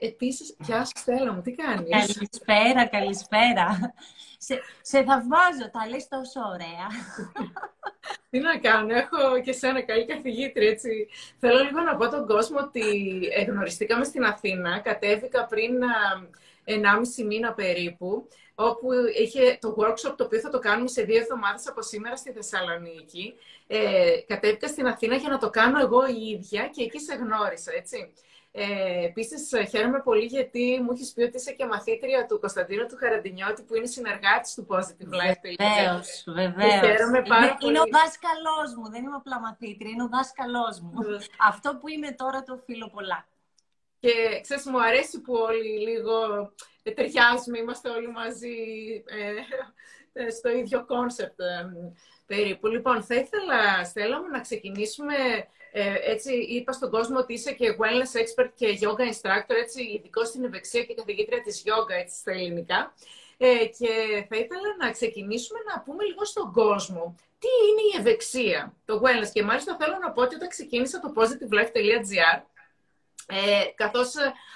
Ε, επίσης, γεια σου Στέλλα μου, τι κάνεις; Καλησπέρα, καλησπέρα. Σε, σε θαυμάζω, τα λες τόσο ωραία. τι να κάνω, έχω και σένα καλή καθηγήτρια, έτσι. Θέλω λίγο να πω τον κόσμο ότι γνωριστήκαμε στην Αθήνα, κατέβηκα πριν 1,5 μήνα περίπου, όπου είχε το workshop το οποίο θα το κάνουμε σε δύο εβδομάδες από σήμερα στη Θεσσαλονίκη. Ε, κατέβηκα στην Αθήνα για να το κάνω εγώ η ίδια και εκεί σε γνώρισα, έτσι. Ε, Επίσης, χαίρομαι πολύ γιατί μου έχεις πει ότι είσαι και μαθήτρια του Κωνσταντίνου του Χαραντινιώτη, που είναι συνεργάτης του Positive Life. Βεβαίως, βεβαίως. Χαίρομαι πάρα είναι, πολύ. Είναι ο δάσκαλός μου, δεν είμαι απλά μαθήτρια, είναι ο δάσκαλός μου. Αυτό που είμαι τώρα το οφείλω πολλά. Και ξέρεις, μου αρέσει που όλοι λίγο ταιριάζουμε, είμαστε όλοι μαζί ε, στο ίδιο concept ε, περίπου. Λοιπόν, θα ήθελα, Στέλλα μου, να ξεκινήσουμε ε, έτσι είπα στον κόσμο ότι είσαι και wellness expert και yoga instructor, έτσι ειδικό στην ευεξία και καθηγήτρια της yoga έτσι, στα ελληνικά. Ε, και θα ήθελα να ξεκινήσουμε να πούμε λίγο στον κόσμο τι είναι η ευεξία, το wellness; Και μάλιστα θέλω να πω ότι όταν ξεκίνησα το positivelife.gr, ε, καθώς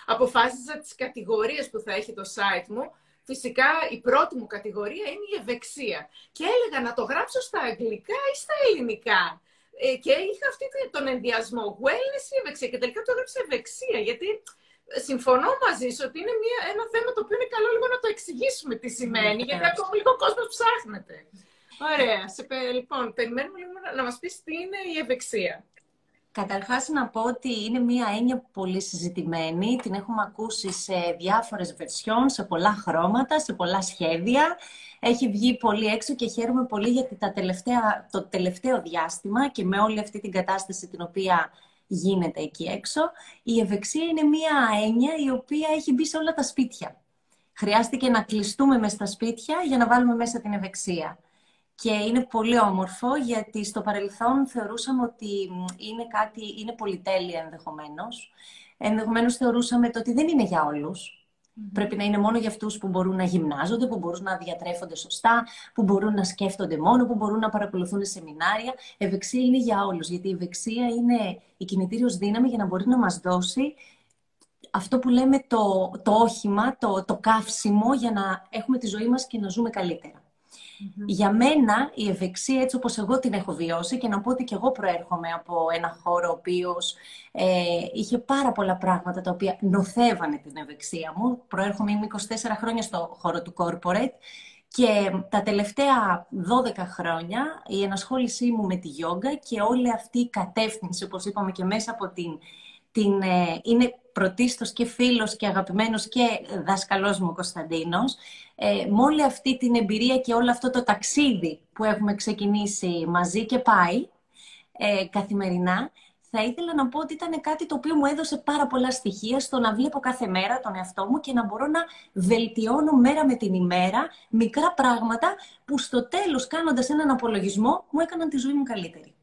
αποφάσισα τις κατηγορίες που θα έχει το site μου, Φυσικά η πρώτη μου κατηγορία είναι η ευεξία. Και έλεγα να το γράψω στα αγγλικά ή στα ελληνικά. Ε, και είχα αυτή τον ενδιασμό. Wellness ή ευεξία. Και τελικά το έγραψα ευεξία, γιατί συμφωνώ μαζί σου ότι είναι μια, ένα θέμα το οποίο είναι καλό λίγο να το εξηγήσουμε τι σημαίνει, γιατί ακόμα λίγο ο κόσμος ψάχνεται. Ωραία. Σε, λοιπόν, περιμένουμε λίγο να, να μας πεις τι είναι η ευεξία. Καταρχάς να πω ότι είναι μια έννοια πολύ συζητημένη. Την έχουμε ακούσει σε διάφορες βερσιόν, σε πολλά χρώματα, σε πολλά σχέδια. Έχει βγει πολύ έξω και χαίρομαι πολύ γιατί τα τελευταία, το τελευταίο διάστημα και με όλη αυτή την κατάσταση την οποία γίνεται εκεί έξω, η ευεξία είναι μια έννοια η οποία έχει μπει σε όλα τα σπίτια. Χρειάστηκε να κλειστούμε μέσα στα σπίτια για να βάλουμε μέσα την ευεξία. Και είναι πολύ όμορφο γιατί στο παρελθόν θεωρούσαμε ότι είναι κάτι, είναι πολυτέλεια ενδεχομένως. Ενδεχομένως θεωρούσαμε ότι δεν είναι για όλους. Πρέπει να είναι μόνο για αυτούς που μπορούν να γυμνάζονται, που μπορούν να διατρέφονται σωστά, που μπορούν να σκέφτονται μόνο, που μπορούν να παρακολουθούν σεμινάρια. Ευεξία είναι για όλους, γιατί η ευεξία είναι η κινητήριος δύναμη για να μπορεί να μας δώσει αυτό που λέμε το, το όχημα, το, το καύσιμο για να έχουμε τη ζωή μας και να ζούμε καλύτερα. Για μένα η ευεξία έτσι όπως εγώ την έχω βιώσει και να πω ότι και εγώ προέρχομαι από ένα χώρο ο οποίος ε, είχε πάρα πολλά πράγματα τα οποία νοθεύανε την ευεξία μου. Προέρχομαι, είμαι 24 χρόνια στο χώρο του corporate και τα τελευταία 12 χρόνια η ενασχόλησή μου με τη γιόγκα και όλη αυτή η κατεύθυνση, όπως είπαμε και μέσα από την, την ε, είναι πρωτίστως και φίλος και αγαπημένος και δάσκαλός μου ο Κωνσταντίνος, ε, με όλη αυτή την εμπειρία και όλο αυτό το ταξίδι που έχουμε ξεκινήσει μαζί και πάει ε, καθημερινά, θα ήθελα να πω ότι ήταν κάτι το οποίο μου έδωσε πάρα πολλά στοιχεία στο να βλέπω κάθε μέρα τον εαυτό μου και να μπορώ να βελτιώνω μέρα με την ημέρα μικρά πράγματα που στο τέλος κάνοντας έναν απολογισμό μου έκαναν τη ζωή μου καλύτερη.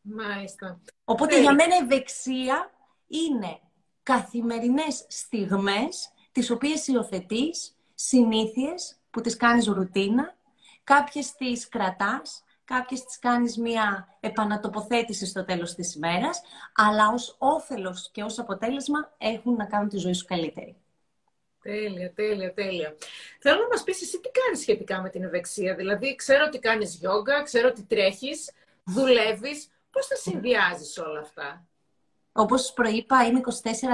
Μάλιστα. Οπότε για μένα η δεξία είναι καθημερινές στιγμές τις οποίες υιοθετείς, συνήθειες που τις κάνεις ρουτίνα, κάποιες τις κρατάς, κάποιες τις κάνεις μία επανατοποθέτηση στο τέλος της ημέρας, αλλά ως όφελος και ως αποτέλεσμα έχουν να κάνουν τη ζωή σου καλύτερη. Τέλεια, τέλεια, τέλεια. Θέλω να μας πεις εσύ τι κάνεις σχετικά με την ευεξία. Δηλαδή, ξέρω ότι κάνεις γιόγκα, ξέρω ότι τρέχεις, δουλεύεις. Πώς τα συνδυάζεις όλα αυτά; Όπως προείπα, είμαι 24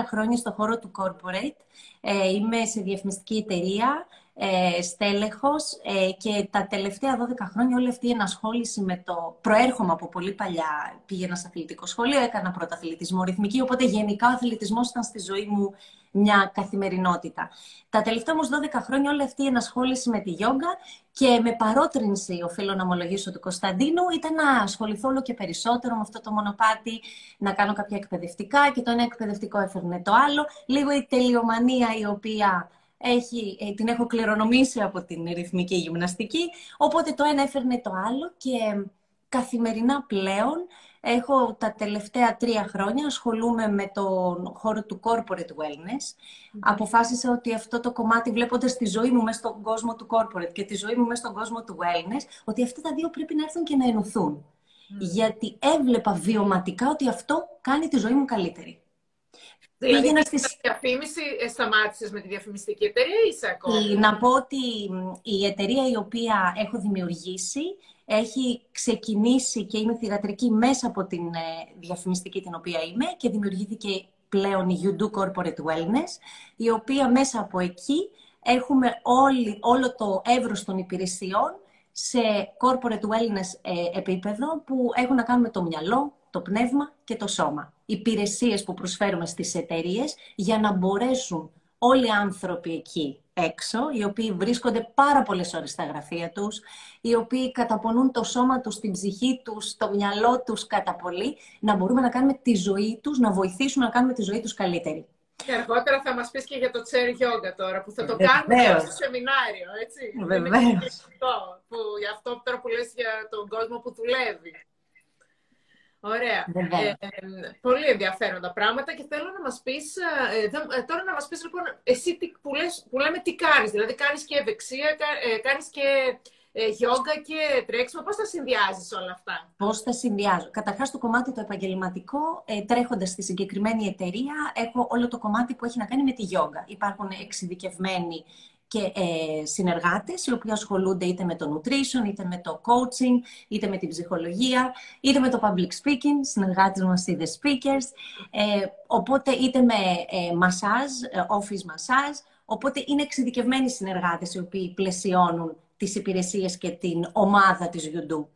χρόνια στο χώρο του corporate. Ε, είμαι σε διαφημιστική εταιρεία, ε, στέλεχος ε, και τα τελευταία 12 χρόνια όλη αυτή η ενασχόληση με το... Προέρχομαι από πολύ παλιά, πήγαινα σε αθλητικό σχολείο, έκανα πρωταθλητισμό ρυθμική, οπότε γενικά ο αθλητισμός ήταν στη ζωή μου μια καθημερινότητα. Τα τελευταία όμως 12 χρόνια όλη αυτή η ενασχόληση με τη γιόγκα και με παρότρινση, οφείλω να ομολογήσω, του Κωνσταντίνου, ήταν να ασχοληθώ όλο και περισσότερο με αυτό το μονοπάτι, να κάνω κάποια εκπαιδευτικά και το ένα εκπαιδευτικό έφερνε το άλλο. Λίγο η τελειομανία η οποία έχει, ε, την έχω κληρονομήσει από την ρυθμική γυμναστική, οπότε το ένα έφερνε το άλλο και καθημερινά πλέον Έχω τα τελευταία τρία χρόνια ασχολούμαι με τον χώρο του corporate wellness. Αποφάσισα ότι αυτό το κομμάτι βλέποντας τη ζωή μου μέσα στον κόσμο του corporate και τη ζωή μου μέσα στον κόσμο του wellness, ότι αυτά τα δύο πρέπει να έρθουν και να ενωθούν. Γιατί έβλεπα βιωματικά ότι αυτό κάνει τη ζωή μου καλύτερη. Δηλαδή, Πήγαινα στις... διαφήμιση, ε, σταμάτησες με τη διαφημιστική εταιρεία ή είσαι ακόμα; Να πω ότι η εταιρεία η οποία έχω δημιουργήσει έχει ξεκινήσει και είναι θηγατρική μέσα από την ε, διαφημιστική την οποία είμαι και δημιουργήθηκε πλέον η You Do Corporate Wellness, η οποία μέσα από εκεί έχουμε όλη, όλο το εύρος των υπηρεσιών σε corporate wellness ε, επίπεδο που έχουν να κάνουν με το μυαλό, το πνεύμα και το σώμα. Υπηρεσίες που προσφέρουμε στις εταιρείες για να μπορέσουν όλοι οι άνθρωποι εκεί έξω, οι οποίοι βρίσκονται πάρα πολλές ώρες στα γραφεία τους, οι οποίοι καταπονούν το σώμα τους, την ψυχή τους, το μυαλό τους κατά πολύ, να μπορούμε να κάνουμε τη ζωή τους, να βοηθήσουμε να κάνουμε τη ζωή τους καλύτερη. Και αργότερα θα μας πεις και για το chair yoga τώρα, που θα το κάνουμε και στο σεμινάριο, έτσι. Βεβαίως. Που, για αυτό τώρα που λες για τον κόσμο που δουλεύει. Ωραία. Ε, πολύ ενδιαφέροντα πράγματα και θέλω να μας πεις, ε, ε, τώρα να μας πεις λοιπόν, εσύ τι, που, λες, που λέμε τι κάνεις, δηλαδή κάνεις και ευεξία, ε, κάνεις και ε, γιόγκα και τρέξιμο. Πώς τα συνδυάζεις όλα αυτά; Πώς τα συνδυάζω; Καταρχάς το κομμάτι το επαγγελματικό, ε, τρέχοντας στη συγκεκριμένη εταιρεία, έχω όλο το κομμάτι που έχει να κάνει με τη γιόγκα. Υπάρχουν εξειδικευμένοι και ε, συνεργάτες οι οποίοι ασχολούνται είτε με το nutrition, είτε με το coaching, είτε με την ψυχολογία, είτε με το public speaking, συνεργάτες μας είτε speakers, ε, οπότε είτε με ε, massage, ε, office massage, οπότε είναι εξειδικευμένοι συνεργάτες οι οποίοι πλαισιώνουν τις υπηρεσίες και την ομάδα της Γιουντού.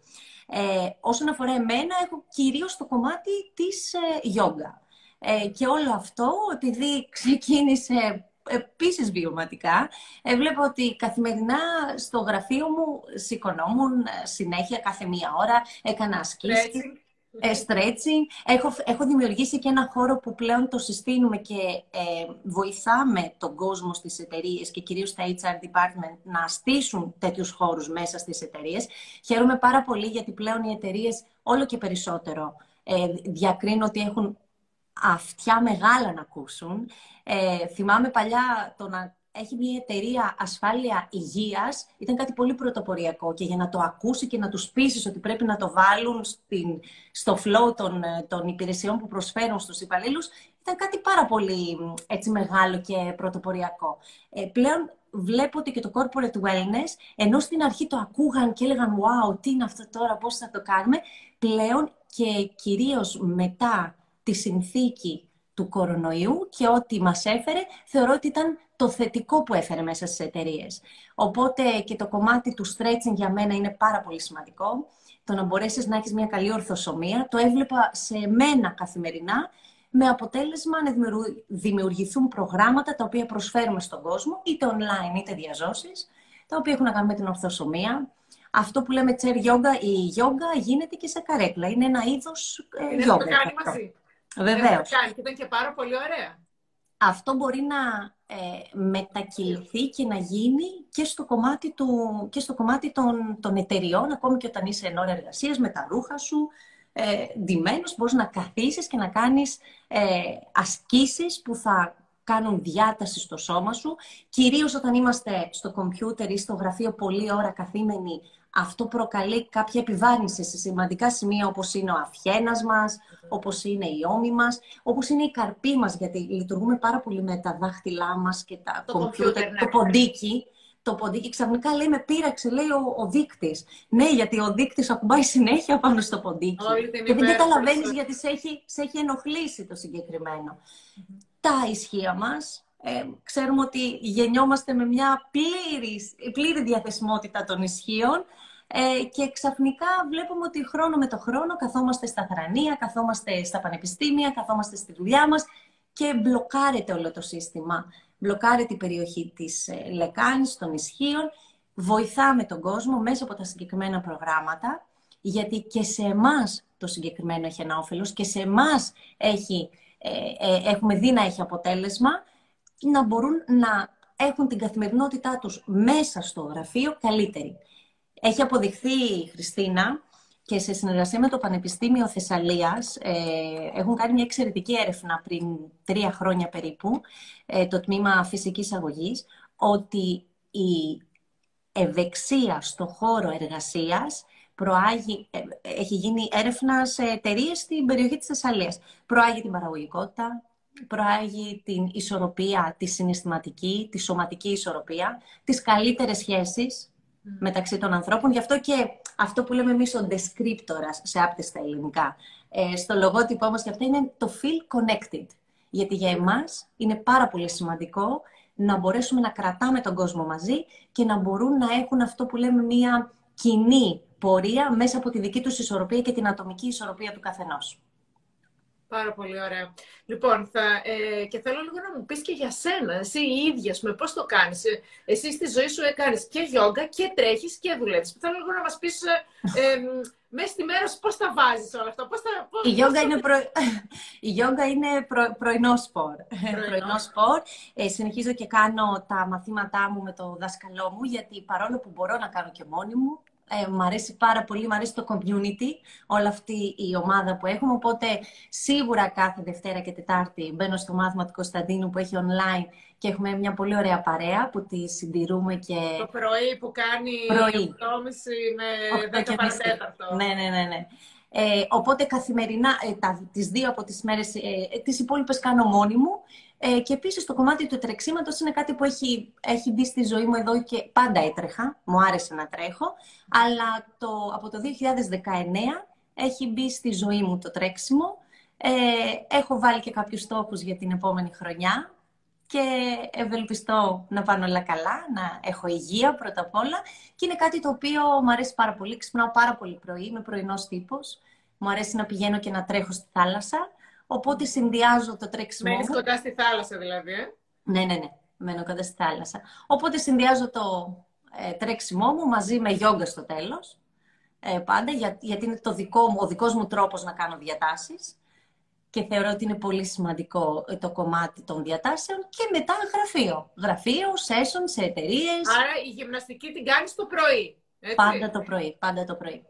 Ε, όσον αφορά εμένα, έχω κυρίως το κομμάτι της ε, Ε, και όλο αυτό, επειδή ξεκίνησε επίσης βιωματικά, ε, βλέπω ότι καθημερινά στο γραφείο μου σηκωνόμουν ε, συνέχεια κάθε μία ώρα, έκανα ασκήσεις. Ε, stretching. Έχω, έχω δημιουργήσει και ένα χώρο που πλέον το συστήνουμε και ε, βοηθάμε τον κόσμο στις εταιρείες και κυρίως τα HR department να στήσουν τέτοιους χώρους μέσα στις εταιρείες. Χαίρομαι πάρα πολύ γιατί πλέον οι εταιρείες όλο και περισσότερο ε, διακρίνω ότι έχουν αυτιά μεγάλα να ακούσουν. Ε, θυμάμαι παλιά το να έχει μια εταιρεία ασφάλεια υγείας, ήταν κάτι πολύ πρωτοποριακό και για να το ακούσει και να τους πείσει ότι πρέπει να το βάλουν στην, στο flow των, των υπηρεσιών που προσφέρουν στους υπαλλήλους, ήταν κάτι πάρα πολύ έτσι, μεγάλο και πρωτοποριακό. Ε, πλέον βλέπω ότι και το corporate wellness, ενώ στην αρχή το ακούγαν και έλεγαν «Wow, τι είναι αυτό τώρα, πώς θα το κάνουμε», πλέον και κυρίως μετά τη συνθήκη του κορονοϊού και ό,τι μας έφερε, θεωρώ ότι ήταν το θετικό που έφερε μέσα στις εταιρείες. Οπότε και το κομμάτι του stretching για μένα είναι πάρα πολύ σημαντικό. Το να μπορέσεις να έχεις μια καλή ορθοσωμία. Το έβλεπα σε μένα καθημερινά με αποτέλεσμα να δημιουργηθούν προγράμματα τα οποία προσφέρουμε στον κόσμο, είτε online είτε διαζώσεις, τα οποία έχουν να κάνουν με την ορθοσωμία. Αυτό που λέμε chair yoga, η yoga γίνεται και σε καρέκλα. Είναι ένα είδος ε, yoga. το κάνει μαζί. Βεβαίω. Και ήταν και πάρα πολύ ωραία. Αυτό μπορεί να ε, μετακυληθεί και να γίνει και στο κομμάτι, του, και στο κομμάτι των, των εταιριών, ακόμη και όταν είσαι εν ώρα εργασίας με τα ρούχα σου, ε, ντυμένος, μπορείς να καθίσεις και να κάνεις ε, ασκήσεις που θα κάνουν διάταση στο σώμα σου. Κυρίως όταν είμαστε στο κομπιούτερ ή στο γραφείο πολλή ώρα καθήμενοι, αυτό προκαλεί κάποια επιβάρυνση σε σημαντικά σημεία όπως είναι ο αφιένας μας, όπως είναι οι ώμοι μας, όπως είναι η καρπή μας, γιατί λειτουργούμε πάρα πολύ με τα δάχτυλά μας και τα το κομπιούτερ, ναι. το ποντίκι. Το ποντίκι ξαφνικά λέει με πείραξε, λέει ο, ο δείκτης. Ναι, γιατί ο δείκτης ακουμπάει συνέχεια πάνω στο ποντίκι. και δεν καταλαβαίνεις γιατί σε έχει, σε έχει ενοχλήσει το συγκεκριμένο. Τα ισχύα μας, ε, ξέρουμε ότι γεννιόμαστε με μια πλήρης, πλήρη διαθεσιμότητα των ισχύων ε, και ξαφνικά βλέπουμε ότι χρόνο με το χρόνο καθόμαστε στα θρανία, καθόμαστε στα πανεπιστήμια, καθόμαστε στη δουλειά μας και μπλοκάρεται όλο το σύστημα. Μπλοκάρεται η περιοχή της ε, λεκάνης, των ισχύων. Βοηθάμε τον κόσμο μέσα από τα συγκεκριμένα προγράμματα, γιατί και σε εμάς το συγκεκριμένο έχει ένα όφελος και σε εμάς έχει, ε, ε, έχουμε δει να έχει αποτέλεσμα να μπορούν να έχουν την καθημερινότητά τους μέσα στο γραφείο καλύτερη. Έχει αποδειχθεί, Χριστίνα, και σε συνεργασία με το Πανεπιστήμιο Θεσσαλίας ε, έχουν κάνει μια εξαιρετική έρευνα πριν τρία χρόνια περίπου, ε, το Τμήμα Φυσικής Αγωγής, ότι η ευεξία στο χώρο εργασίας προάγει, ε, έχει γίνει έρευνα σε εταιρείες στην περιοχή της Θεσσαλίας. Προάγει την παραγωγικότητα, προάγει την ισορροπία, τη συναισθηματική, τη σωματική ισορροπία, τις καλύτερες σχέσεις μεταξύ των ανθρώπων. Γι' αυτό και αυτό που λέμε εμείς ο descriptor σε άπτες στα ελληνικά. Ε, στο λογότυπο όμως και αυτό είναι το feel connected. Γιατί για εμάς είναι πάρα πολύ σημαντικό να μπορέσουμε να κρατάμε τον κόσμο μαζί και να μπορούν να έχουν αυτό που λέμε μία κοινή πορεία μέσα από τη δική τους ισορροπία και την ατομική ισορροπία του καθενός. Πάρα πολύ ωραία. Λοιπόν, θα, ε, και θέλω λίγο να μου πεις και για σένα, εσύ η ίδια, με πώς το κάνεις; Ε, εσύ στη ζωή σου έκανες και γιόγκα και τρέχεις και δουλεύεις. Θέλω λίγο να μας πεις ε, ε, μέσα στη μέρα σου πώς τα βάζεις όλα αυτά. Πώς τα, πώς, η γιόγκα είναι, προ... η γιόγκα είναι προ... πρωινό σπορ. Πρωινό, σπορ. Ε, συνεχίζω και κάνω τα μαθήματά μου με το δάσκαλό μου, γιατί παρόλο που μπορώ να κάνω και μόνη μου, ε, μ' αρέσει πάρα πολύ, μ' αρέσει το community, όλη αυτή η ομάδα που έχουμε. Οπότε σίγουρα κάθε Δευτέρα και Τετάρτη μπαίνω στο μάθημα του Κωνσταντίνου που έχει online και έχουμε μια πολύ ωραία παρέα που τη συντηρούμε και... Το πρωί που κάνει πρωί. 8.30 με 10 παρατέταρτο. Ναι, ναι, ναι, ναι. Ε, οπότε καθημερινά, ε, τα, τις δύο από τις μέρες, ε, ε τις υπόλοιπες κάνω μόνη μου. Ε, και επίσης το κομμάτι του τρεξίματος είναι κάτι που έχει, έχει μπει στη ζωή μου εδώ και πάντα έτρεχα. Μου άρεσε να τρέχω. Αλλά το, από το 2019 έχει μπει στη ζωή μου το τρέξιμο. Ε, έχω βάλει και κάποιους στόχους για την επόμενη χρονιά και ευελπιστώ να πάνε όλα καλά, να έχω υγεία πρώτα απ' όλα. Και είναι κάτι το οποίο μου αρέσει πάρα πολύ. Ξυπνάω πάρα πολύ πρωί, είμαι πρωινός τύπος. Μου αρέσει να πηγαίνω και να τρέχω στη θάλασσα. Οπότε συνδυάζω το τρέξιμο. Μένεις κοντά στη θάλασσα δηλαδή, ε; Ναι, ναι, ναι. Μένω κοντά στη θάλασσα. Οπότε συνδυάζω το ε, τρέξιμό μου μαζί με γιόγκα στο τέλος. Ε, πάντα, για, γιατί είναι το δικό μου, ο δικός μου τρόπος να κάνω διατάσεις. Και θεωρώ ότι είναι πολύ σημαντικό ε, το κομμάτι των διατάσεων. Και μετά γραφείο. Γραφείο, session σε εταιρείες. Άρα η γυμναστική την κάνεις το πρωί. Έτσι; Πάντα το πρωί. Πάντα το πρωί.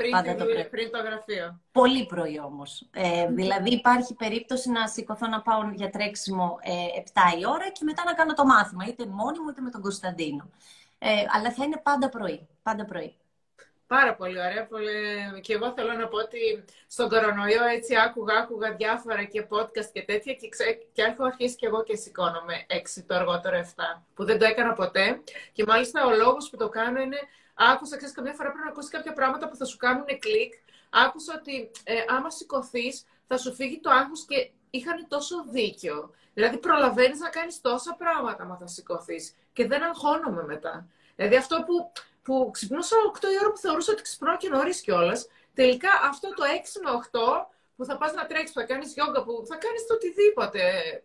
Πριν, Πάντα το, πρωί. πριν το γραφείο. Πολύ πρωί όμω. Ε, δηλαδή υπάρχει περίπτωση να σηκωθώ να πάω για τρέξιμο ε, 7 η ώρα και μετά να κάνω το μάθημα, είτε μόνη μου είτε με τον Κωνσταντίνο. Ε, αλλά θα είναι πάντα πρωί. Πάντα πρωί. Πάρα πολύ ωραία. Πολύ... Και εγώ θέλω να πω ότι στον κορονοϊό έτσι άκουγα, άκουγα διάφορα και podcast και τέτοια και, ξέ... και έχω αρχίσει και εγώ και σηκώνομαι 6 το αργότερο 7, που δεν το έκανα ποτέ. Και μάλιστα ο λόγος που το κάνω είναι Άκουσα, ξέρεις, καμιά φορά πρέπει να ακούσεις κάποια πράγματα που θα σου κάνουν κλικ. Άκουσα ότι ε, άμα σηκωθείς, θα σου φύγει το άγχος και είχαν τόσο δίκιο. Δηλαδή, προλαβαίνεις να κάνεις τόσα πράγματα άμα θα σηκωθείς και δεν αγχώνομαι μετά. Δηλαδή, αυτό που, που ξυπνούσα 8 η ώρα που θεωρούσα ότι ξυπνάω και νωρίς κιόλας, τελικά αυτό το 6 με 8 που θα πας να τρέξεις, που θα κάνεις γιόγκα, που θα κάνεις το οτιδήποτε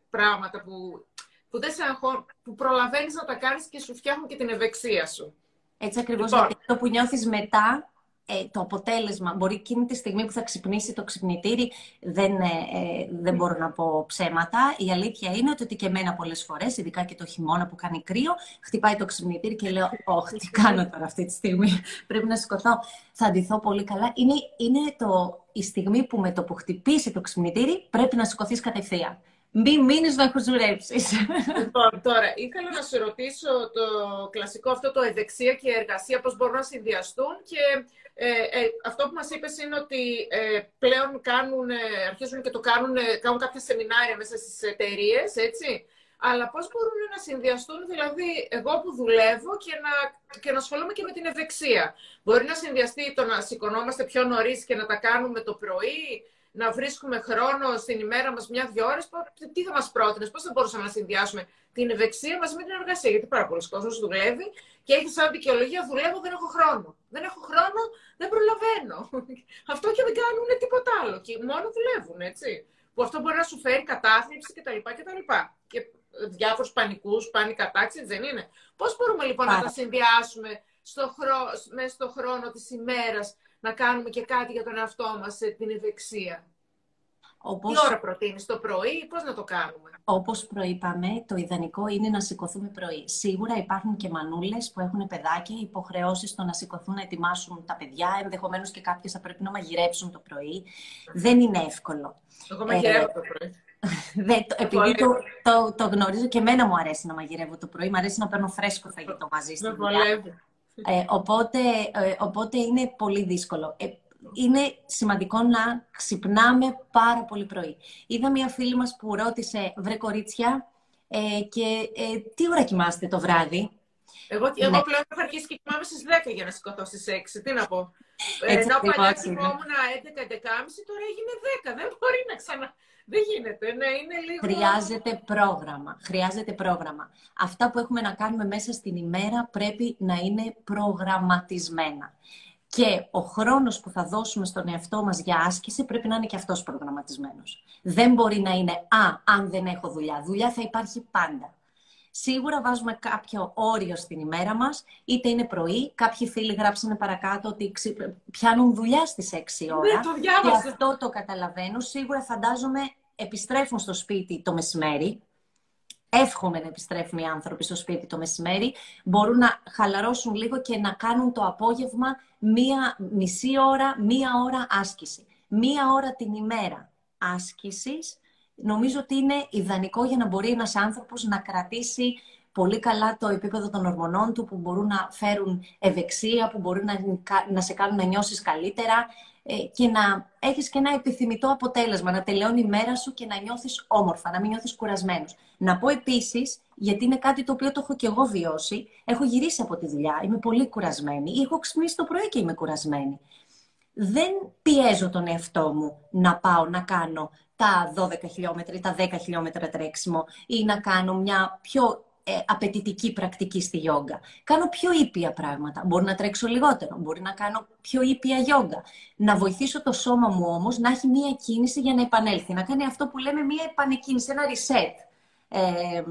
πράγματα που, που, δεν σε αγχώ, που προλαβαίνεις να τα κάνεις και σου φτιάχνουν και την ευεξία σου. Έτσι ακριβώς, λοιπόν. γιατί το που νιώθεις μετά, ε, το αποτέλεσμα, μπορεί εκείνη τη στιγμή που θα ξυπνήσει το ξυπνητήρι, δεν, ε, ε, δεν μπορώ να πω ψέματα. Η αλήθεια είναι ότι και εμένα πολλές φορές, ειδικά και το χειμώνα που κάνει κρύο, χτυπάει το ξυπνητήρι και λέω, όχι, τι κάνω τώρα αυτή τη στιγμή, πρέπει να σηκωθώ, θα αντιθώ πολύ καλά. Είναι, είναι το, η στιγμή που με το που χτυπήσει το ξυπνητήρι, πρέπει να σηκωθείς κατευθείαν. Μην μείνεις να χουζουρέψεις. Λοιπόν, τώρα ήθελα να σε ρωτήσω το κλασικό αυτό το ευεξία και εργασία, πώς μπορούν να συνδυαστούν και ε, ε, αυτό που μας είπες είναι ότι ε, πλέον κάνουν, ε, αρχίζουν και το κάνουν, κάνουν κάποια σεμινάρια μέσα στις εταιρείες, έτσι. Αλλά πώς μπορούν να συνδυαστούν, δηλαδή, εγώ που δουλεύω και να, και να ασχολούμαι και με την ευεξία. Μπορεί να συνδυαστεί το να σηκωνόμαστε πιο νωρίς και να τα κάνουμε το πρωί, να βρίσκουμε χρόνο στην ημέρα μας μια-δυο ώρες, τι θα μας πρότεινες, πώς θα μπορούσαμε να συνδυάσουμε την ευεξία μαζί με την εργασία. Γιατί πάρα πολλοί κόσμος δουλεύει και έχει σαν δικαιολογία δουλεύω, δεν έχω χρόνο. Δεν έχω χρόνο, δεν προλαβαίνω. Αυτό και δεν κάνουν τίποτα άλλο. Και μόνο δουλεύουν, έτσι. Που αυτό μπορεί να σου φέρει κατάθλιψη κτλ. κτλ. Και διάφορους πανικούς, πάνικα τάξη, δεν είναι. Πώς μπορούμε λοιπόν να τα συνδυάσουμε στο χρό... μέσα στο χρόνο της ημέρας να κάνουμε και κάτι για τον εαυτό μας, την ευεξία. Όπως... Τι ώρα προτείνεις το πρωί, πώς να το κάνουμε; Όπως προείπαμε, το ιδανικό είναι να σηκωθούμε πρωί. Σίγουρα υπάρχουν και μανούλες που έχουν παιδάκια, υποχρεώσεις στο να σηκωθούν να ετοιμάσουν τα παιδιά, ενδεχομένως και κάποιες θα πρέπει να μαγειρέψουν το πρωί. Δεν είναι εύκολο. Εγώ μαγειρεύω το πρωί. Δε, το, επειδή το, το, το, γνωρίζω και εμένα μου αρέσει να μαγειρεύω το πρωί, μου αρέσει να παίρνω φρέσκο φαγητό μαζί στη δουλειά. Ε, οπότε, ε, οπότε είναι πολύ δύσκολο. Ε, είναι σημαντικό να ξυπνάμε πάρα πολύ πρωί. Είδα μια φίλη μας που ρώτησε, βρε κορίτσια, ε, και ε, τι ώρα κοιμάστε το βράδυ; Εγώ, εγώ ναι. πλέον έχω αρχίσει και κοιμάμαι στις 10 για να σηκωθώ στις 6. Τι να πω. Ενώ παλιά κοιμόμουν 11-11.30, τώρα έγινε 10. Δεν μπορεί να ξανα... Δεν γίνεται, ναι, είναι λίγο... Χρειάζεται πρόγραμμα, χρειάζεται πρόγραμμα. Αυτά που έχουμε να κάνουμε μέσα στην ημέρα πρέπει να είναι προγραμματισμένα. Και ο χρόνος που θα δώσουμε στον εαυτό μας για άσκηση πρέπει να είναι και αυτός προγραμματισμένος. Δεν μπορεί να είναι «Α, αν δεν έχω δουλειά». Δουλειά θα υπάρχει πάντα. Σίγουρα βάζουμε κάποιο όριο στην ημέρα μας, είτε είναι πρωί. Κάποιοι φίλοι γράψανε παρακάτω ότι πιάνουν δουλειά στις 6 ώρα. Ναι, το διάβασα. Και αυτό το καταλαβαίνω. Σίγουρα φαντάζομαι επιστρέφουν στο σπίτι το μεσημέρι. Εύχομαι να επιστρέφουν οι άνθρωποι στο σπίτι το μεσημέρι. Μπορούν να χαλαρώσουν λίγο και να κάνουν το απόγευμα μία μισή ώρα, μία ώρα άσκηση. Μία ώρα την ημέρα άσκησης νομίζω ότι είναι ιδανικό για να μπορεί ένας άνθρωπος να κρατήσει πολύ καλά το επίπεδο των ορμονών του που μπορούν να φέρουν ευεξία, που μπορούν να, να σε κάνουν να νιώσεις καλύτερα ε, και να έχεις και ένα επιθυμητό αποτέλεσμα, να τελειώνει η μέρα σου και να νιώθεις όμορφα, να μην νιώθεις κουρασμένος. Να πω επίσης, γιατί είναι κάτι το οποίο το έχω και εγώ βιώσει, έχω γυρίσει από τη δουλειά, είμαι πολύ κουρασμένη ή έχω ξυπνήσει το πρωί και είμαι κουρασμένη. Δεν πιέζω τον εαυτό μου να πάω να κάνω τα 12 χιλιόμετρα ή τα 10 χιλιόμετρα τρέξιμο ή να κάνω μια πιο ε, απαιτητική πρακτική στη γιόγκα. Κάνω πιο ήπια πράγματα. Μπορεί να τρέξω λιγότερο, μπορεί να κάνω πιο ήπια γιόγκα. Να βοηθήσω το σώμα μου όμως να έχει μία κίνηση για να επανέλθει. Να κάνει αυτό που λέμε μία επανεκκίνηση, ένα reset. Ε,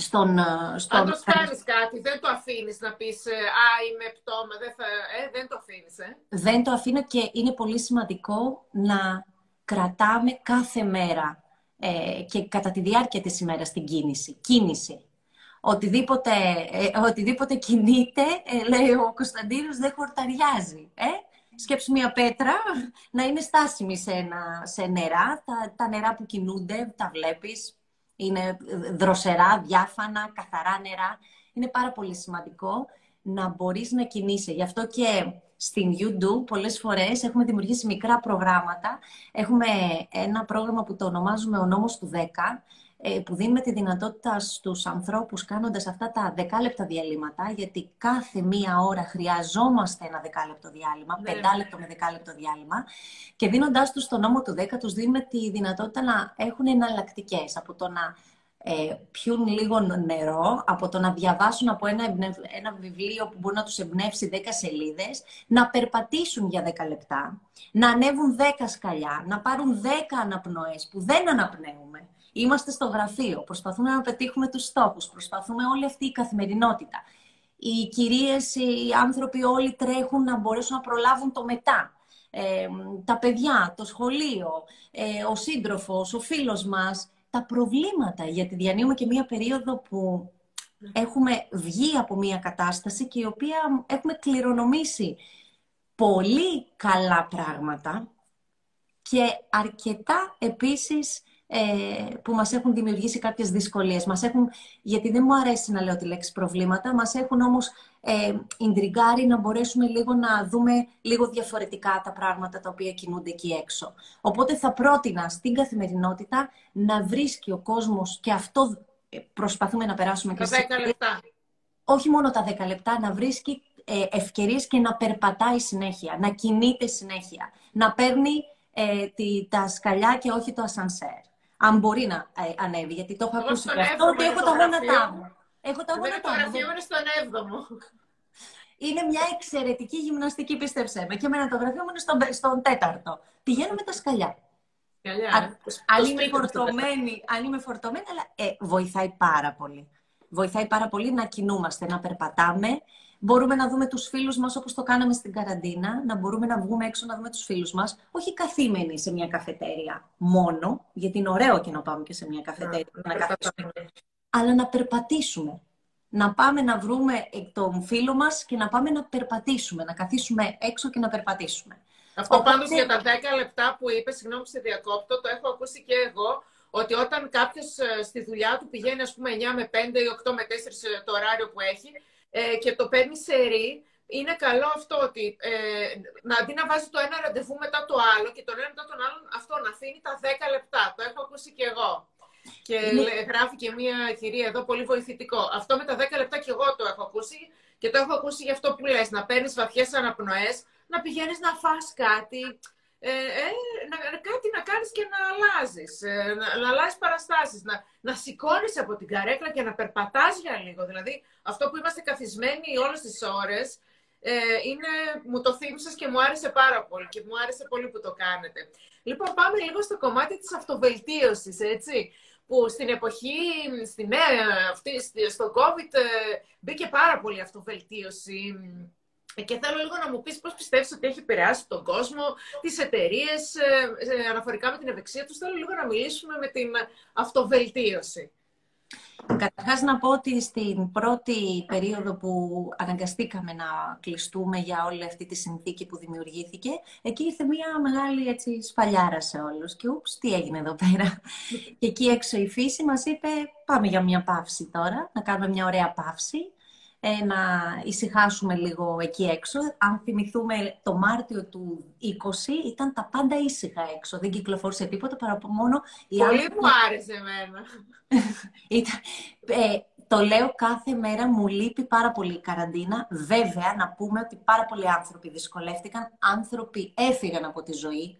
στον, στον... Αν το κάνεις κάτι, δεν το αφήνεις να πεις «Α, είμαι πτώμα», δεν, θα... ε, δεν το αφήνεις, ε. Δεν το αφήνω και είναι πολύ σημαντικό να κρατάμε κάθε μέρα ε, και κατά τη διάρκεια της ημέρας την κίνηση. Κίνηση. Οτιδήποτε, ε, οτιδήποτε κινείται, ε, λέει ο Κωνσταντίνος, δεν χορταριάζει. Ε; Σκέψου μια πέτρα να είναι στάσιμη σε, ένα, σε νερά. Τα, τα νερά που κινούνται, τα βλέπεις, είναι δροσερά, διάφανα, καθαρά νερά. Είναι πάρα πολύ σημαντικό να μπορείς να κινείσαι. Γι' αυτό και στην YouTube πολλές φορές έχουμε δημιουργήσει μικρά προγράμματα. Έχουμε ένα πρόγραμμα που το ονομάζουμε ο νόμος του 10, ε, που δίνουμε τη δυνατότητα στους ανθρώπους κάνοντας αυτά τα δεκάλεπτα διαλύματα, γιατί κάθε μία ώρα χρειαζόμαστε ένα δεκάλεπτο διάλειμμα, ναι. πεντάλεπτο με δεκάλεπτο διάλειμμα, και δίνοντάς τους το νόμο του 10, τους δίνουμε τη δυνατότητα να έχουν εναλλακτικές από το να ε, πιούν λίγο νερό, από το να διαβάσουν από ένα, ένα βιβλίο που μπορεί να τους εμπνεύσει 10 σελίδες, να περπατήσουν για 10 λεπτά, να ανέβουν 10 σκαλιά, να πάρουν 10 αναπνοές που δεν αναπνέουμε. Είμαστε στο γραφείο, προσπαθούμε να πετύχουμε τους στόχους, προσπαθούμε όλη αυτή η καθημερινότητα. Οι κυρίες, οι άνθρωποι όλοι τρέχουν να μπορέσουν να προλάβουν το μετά. Ε, τα παιδιά, το σχολείο, ε, ο σύντροφος, ο φίλος μας, τα προβλήματα, γιατί διανύουμε και μία περίοδο που έχουμε βγει από μία κατάσταση και η οποία έχουμε κληρονομήσει πολύ καλά πράγματα και αρκετά επίσης ε, που μας έχουν δημιουργήσει κάποιες δυσκολίες. Μας έχουν, γιατί δεν μου αρέσει να λέω τη λέξη προβλήματα, μας έχουν όμως ε, να μπορέσουμε λίγο να δούμε λίγο διαφορετικά τα πράγματα τα οποία κινούνται εκεί έξω. Οπότε θα πρότεινα στην καθημερινότητα να βρίσκει ο κόσμος και αυτό ε, προσπαθούμε να περάσουμε και Τα 10 λεπτά. Όχι μόνο τα 10 λεπτά, να βρίσκει ε, ευκαιρίες και να περπατάει συνέχεια, να κινείται συνέχεια, να παίρνει ε, τη, τα σκαλιά και όχι το ασανσέρ αν μπορεί να ε, ανέβει. Γιατί το έχω ακούσει και αυτό, ότι έχω τα γόνατά μου. Έχω τα γόνατά μου. Το είναι στον 7ο. Είναι μια εξαιρετική γυμναστική, πίστεψέ με. Και εμένα το γραφείο μου είναι στον, στον τέταρτο. Πηγαίνω με τα σκαλιά. Σκαλιά. Αν, αν, είμαι φορτωμένη, αν είμαι φορτωμένη, αλλά ε, βοηθάει πάρα πολύ. Βοηθάει πάρα πολύ να κινούμαστε, να περπατάμε, Μπορούμε να δούμε τους φίλους μας όπως το κάναμε στην καραντίνα, να μπορούμε να βγούμε έξω να δούμε τους φίλους μας, όχι καθήμενοι σε μια καφετέρια μόνο, γιατί είναι ωραίο και να πάμε και σε μια καφετέρια, να, να αλλά να περπατήσουμε. Να πάμε να βρούμε τον φίλο μας και να πάμε να περπατήσουμε, να καθίσουμε έξω και να περπατήσουμε. Αυτό Οπότε... πάντως για τα 10 λεπτά που είπες, συγγνώμη σε διακόπτω, το έχω ακούσει και εγώ, ότι όταν κάποιος ε, στη δουλειά του πηγαίνει, ας πούμε, 9 με 5 ή 8 με 4 το ωράριο που έχει, ε, και το παίρνει σε ρί, είναι καλό αυτό ότι ε, να αντί να βάζει το ένα ραντεβού μετά το άλλο και το ένα μετά τον άλλον, αυτό να αφήνει τα 10 λεπτά. Το έχω ακούσει και εγώ. Και γράφει και μία κυρία εδώ πολύ βοηθητικό. Αυτό με τα 10 λεπτά και εγώ το έχω ακούσει και το έχω ακούσει για αυτό που λες. Να παίρνεις βαθιές αναπνοές, να πηγαίνεις να φας κάτι, ε, ε, να, κάτι να κάνεις και να αλλάζεις, ε, να, να αλλάζεις παραστάσεις, να, να σηκώνεις από την καρέκλα και να περπατάς για λίγο. Δηλαδή, αυτό που είμαστε καθισμένοι όλες τις ώρες, ε, είναι, μου το θύμισες και μου άρεσε πάρα πολύ και μου άρεσε πολύ που το κάνετε. Λοιπόν, πάμε λίγο στο κομμάτι της αυτοβελτίωσης, έτσι, που στην εποχή, στη νέα αυτή, στο COVID, ε, μπήκε πάρα πολύ αυτοβελτίωση και θέλω λίγο να μου πεις πώς πιστεύεις ότι έχει επηρεάσει τον κόσμο, τις εταιρείες ε, ε, αναφορικά με την ευεξία τους. Θέλω λίγο να μιλήσουμε με την αυτοβελτίωση. Καταρχάς να πω ότι στην πρώτη περίοδο που αναγκαστήκαμε να κλειστούμε για όλη αυτή τη συνθήκη που δημιουργήθηκε, εκεί ήρθε μια μεγάλη έτσι, σφαλιάρα σε όλους. Και ούψ, τι έγινε εδώ πέρα. και εκεί έξω η φύση μας είπε πάμε για μια παύση τώρα, να κάνουμε μια ωραία παύση. Ε, να ησυχάσουμε λίγο εκεί έξω. Αν θυμηθούμε το Μάρτιο του 20 ήταν τα πάντα ήσυχα έξω. Δεν κυκλοφόρησε τίποτα παρά μόνο... Πολύ μου άρεσε εμένα. ήταν, ε, το λέω κάθε μέρα, μου λείπει πάρα πολύ η καραντίνα. Βέβαια, να πούμε ότι πάρα πολλοί άνθρωποι δυσκολεύτηκαν. Άνθρωποι έφυγαν από τη ζωή.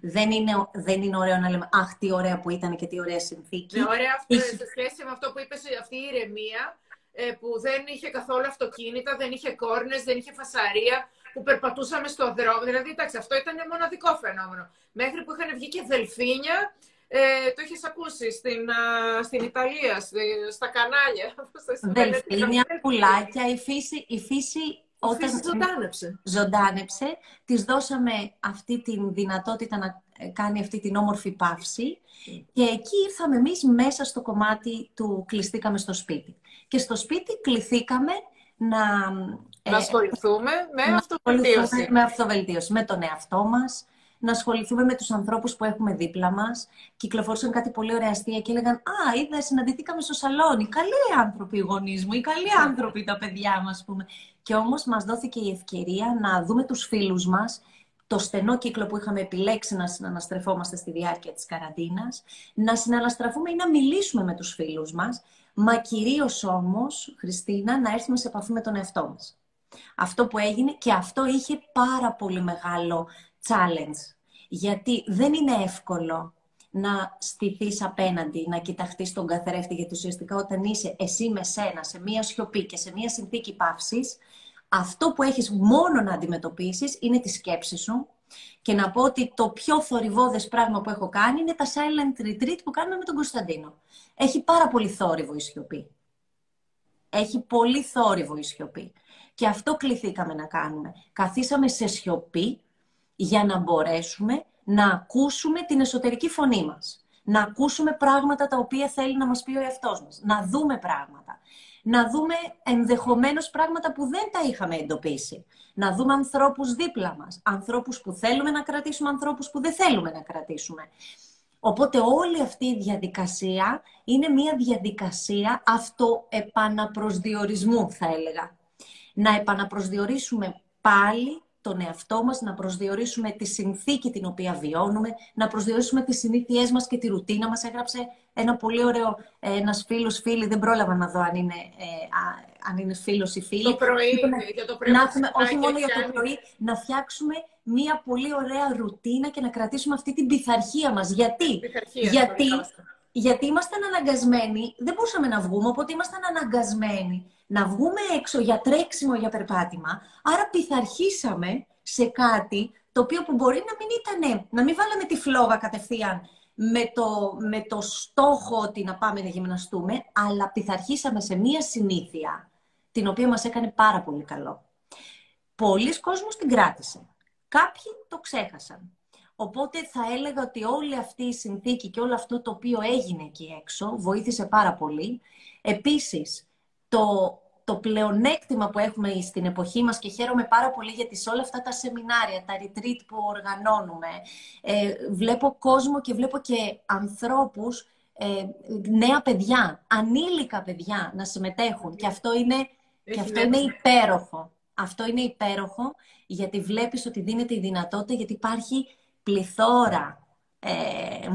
Δεν είναι, δεν είναι ωραίο να λέμε «Αχ, τι ωραία που ήταν και τι ωραία συνθήκη». Ναι, ωραία αυτό, σε σχέση με αυτό που είπες, αυτή η ηρεμία ε, που δεν είχε καθόλου αυτοκίνητα, δεν είχε κόρνες, δεν είχε φασαρία, που περπατούσαμε στο δρόμο. Δηλαδή, εντάξει, αυτό ήταν μοναδικό φαινόμενο. Μέχρι που είχαν βγει και δελφίνια, ε, το έχει ακούσει στην, στην Ιταλία, στα κανάλια. Δελφίνια, πουλάκια, η φύση, η φύση όταν η φύση ζωντάνεψε. ζωντάνεψε. Της δώσαμε αυτή τη δυνατότητα να κάνει αυτή την όμορφη παύση και εκεί ήρθαμε εμείς μέσα στο κομμάτι του κλειστήκαμε στο σπίτι. Και στο σπίτι κληθήκαμε να... Να ασχοληθούμε με αυτοβελτίωση. Με αυτοβελτίωση, με τον εαυτό μας, να ασχοληθούμε με τους ανθρώπους που έχουμε δίπλα μας. Κυκλοφόρησαν κάτι πολύ ωραία αστεία και έλεγαν «Α, είδα, συναντηθήκαμε στο σαλόνι, καλοί άνθρωποι οι γονείς μου, οι καλοί άνθρωποι τα παιδιά μας», πούμε. Και όμως μας δόθηκε η ευκαιρία να δούμε τους φίλους μας το στενό κύκλο που είχαμε επιλέξει να συναναστρεφόμαστε στη διάρκεια της καραντίνας, να συναναστραφούμε ή να μιλήσουμε με τους φίλους μας, μα κυρίως όμως, Χριστίνα, να έρθουμε σε επαφή με τον εαυτό μας. Αυτό που έγινε και αυτό είχε πάρα πολύ μεγάλο challenge, γιατί δεν είναι εύκολο να στηθείς απέναντι, να κοιταχτείς τον καθρέφτη, γιατί ουσιαστικά όταν είσαι εσύ με σένα, σε μία σιωπή και σε μία συνθήκη παύσης, αυτό που έχεις μόνο να αντιμετωπίσεις είναι τη σκέψη σου και να πω ότι το πιο θορυβόδες πράγμα που έχω κάνει είναι τα silent retreat που κάνουμε με τον Κωνσταντίνο. Έχει πάρα πολύ θόρυβο η σιωπή. Έχει πολύ θόρυβο η σιωπή. Και αυτό κληθήκαμε να κάνουμε. Καθίσαμε σε σιωπή για να μπορέσουμε να ακούσουμε την εσωτερική φωνή μας. Να ακούσουμε πράγματα τα οποία θέλει να μας πει ο εαυτός μας. Να δούμε πράγματα να δούμε ενδεχομένως πράγματα που δεν τα είχαμε εντοπίσει. Να δούμε ανθρώπους δίπλα μας, ανθρώπους που θέλουμε να κρατήσουμε, ανθρώπους που δεν θέλουμε να κρατήσουμε. Οπότε όλη αυτή η διαδικασία είναι μια διαδικασία αυτοεπαναπροσδιορισμού, θα έλεγα. Να επαναπροσδιορίσουμε πάλι τον εαυτό μας, να προσδιορίσουμε τη συνθήκη την οποία βιώνουμε, να προσδιορίσουμε τις συνήθειές μας και τη ρουτίνα μας. Έγραψε ένα πολύ ωραίο, ε, ένας φίλος, φίλη, δεν πρόλαβα να δω αν είναι, ε, αν είναι φίλος ή φίλη. Το πρωί, για το πρωί. Να έχουμε, όχι μόνο για το πρωί, να φτιάξουμε μία πολύ ωραία ρουτίνα και να κρατήσουμε αυτή την πειθαρχία μας. Γιατί, πειθαρχία, γιατί, γιατί ήμασταν αναγκασμένοι, δεν μπορούσαμε να βγούμε, οπότε ήμασταν αναγκασμένοι να βγούμε έξω για τρέξιμο, για περπάτημα. Άρα πειθαρχήσαμε σε κάτι το οποίο που μπορεί να μην ήταν, να μην βάλαμε τη φλόγα κατευθείαν με το, με το στόχο ότι να πάμε να γυμναστούμε, αλλά πειθαρχήσαμε σε μία συνήθεια, την οποία μας έκανε πάρα πολύ καλό. Πολλοί κόσμος την κράτησε. Κάποιοι το ξέχασαν. Οπότε θα έλεγα ότι όλη αυτή η συνθήκη και όλο αυτό το οποίο έγινε εκεί έξω βοήθησε πάρα πολύ. Επίσης, το, το πλεονέκτημα που έχουμε στην εποχή μας και χαίρομαι πάρα πολύ γιατί σε όλα αυτά τα σεμινάρια, τα retreat που οργανώνουμε, ε, βλέπω κόσμο και βλέπω και ανθρώπους, ε, νέα παιδιά, ανήλικα παιδιά να συμμετέχουν και αυτό είναι, και αυτό είναι υπέροχο. Αυτό είναι υπέροχο, γιατί βλέπεις ότι δίνεται η δυνατότητα, γιατί υπάρχει πληθώρα. Ε,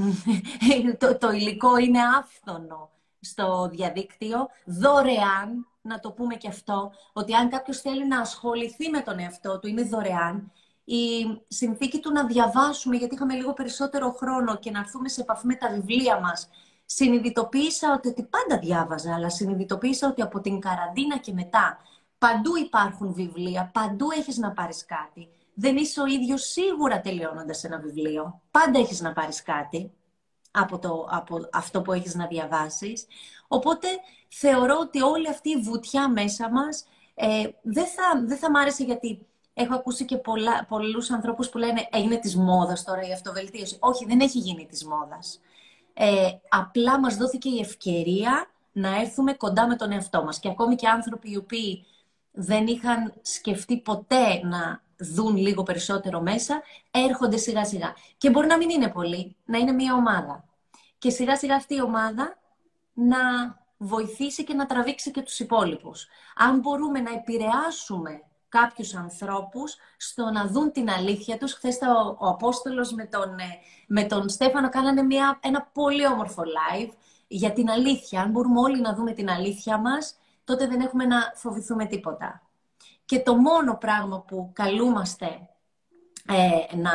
το, το υλικό είναι άφθονο στο διαδίκτυο, δωρεάν, να το πούμε και αυτό, ότι αν κάποιος θέλει να ασχοληθεί με τον εαυτό του, είναι δωρεάν. Η συνθήκη του να διαβάσουμε, γιατί είχαμε λίγο περισσότερο χρόνο και να έρθουμε σε επαφή με τα βιβλία μας, συνειδητοποίησα ότι, ότι πάντα διάβαζα, αλλά συνειδητοποίησα ότι από την καραντίνα και μετά παντού υπάρχουν βιβλία, παντού έχεις να πάρεις κάτι. Δεν είσαι ο ίδιος σίγουρα τελειώνοντας ένα βιβλίο. Πάντα έχεις να πάρεις κάτι από, το, από αυτό που έχεις να διαβάσεις. Οπότε θεωρώ ότι όλη αυτή η βουτιά μέσα μας ε, δεν, θα, δεν θα μ' άρεσε γιατί έχω ακούσει και πολλά, πολλούς ανθρώπους που λένε έγινε της μόδας τώρα η αυτοβελτίωση. Όχι, δεν έχει γίνει της μόδας. Ε, απλά μας δόθηκε η ευκαιρία να έρθουμε κοντά με τον εαυτό μας. Και ακόμη και άνθρωποι οι οποίοι δεν είχαν σκεφτεί ποτέ να δουν λίγο περισσότερο μέσα, έρχονται σιγά σιγά. Και μπορεί να μην είναι πολύ, να είναι μια ομάδα. Και σιγά σιγά αυτή η ομάδα να βοηθήσει και να τραβήξει και τους υπόλοιπους. Αν μπορούμε να επηρεάσουμε κάποιους ανθρώπους στο να δουν την αλήθεια τους. Χθες ο, ο Απόστολος με τον, ε, με τον Στέφανο κάνανε μια, ένα πολύ όμορφο live για την αλήθεια. Αν μπορούμε όλοι να δούμε την αλήθεια μας, τότε δεν έχουμε να φοβηθούμε τίποτα. Και το μόνο πράγμα που καλούμαστε ε, να...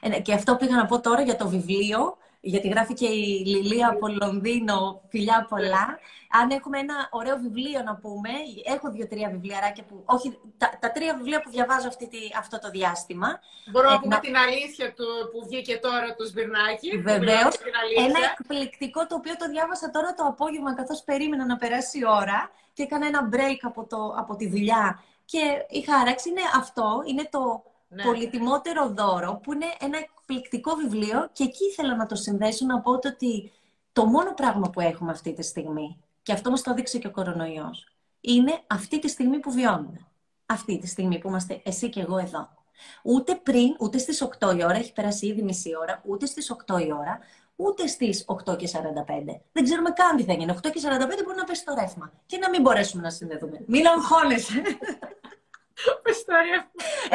Ε, και αυτό πήγα να πω τώρα για το βιβλίο, γιατί γράφει και η Λιλία από Λονδίνο, φιλιά πολλά. Αν έχουμε ένα ωραίο βιβλίο να πούμε, έχω δύο-τρία βιβλιαράκια που. Όχι, τα, τα τρία βιβλία που διαβάζω αυτή τη, αυτό το διάστημα. Μπορώ να ε, πούμε την αλήθεια του που βγήκε τώρα το Σμπυρνάκι. Βεβαίως. Ένα εκπληκτικό το οποίο το διάβασα τώρα το απόγευμα, καθώς περίμενα να περάσει η ώρα και έκανα ένα break από, το, από τη δουλειά. Και η χάραξη είναι αυτό, είναι το ναι. πολυτιμότερο δώρο, που είναι ένα εκπληκτικό βιβλίο και εκεί ήθελα να το συνδέσω να πω ότι το μόνο πράγμα που έχουμε αυτή τη στιγμή, και αυτό μας το έδειξε και ο κορονοϊός, είναι αυτή τη στιγμή που βιώνουμε. Αυτή τη στιγμή που είμαστε εσύ και εγώ εδώ. Ούτε πριν, ούτε στις 8 η ώρα, έχει περάσει ήδη μισή ώρα, ούτε στις 8 η ώρα, ούτε στις 8 και 45. Δεν ξέρουμε καν τι θα γίνει. 8 και 45 μπορεί να πέσει το ρεύμα και να μην μπορέσουμε να συνδεθούμε. Μην αγχώνεσαι.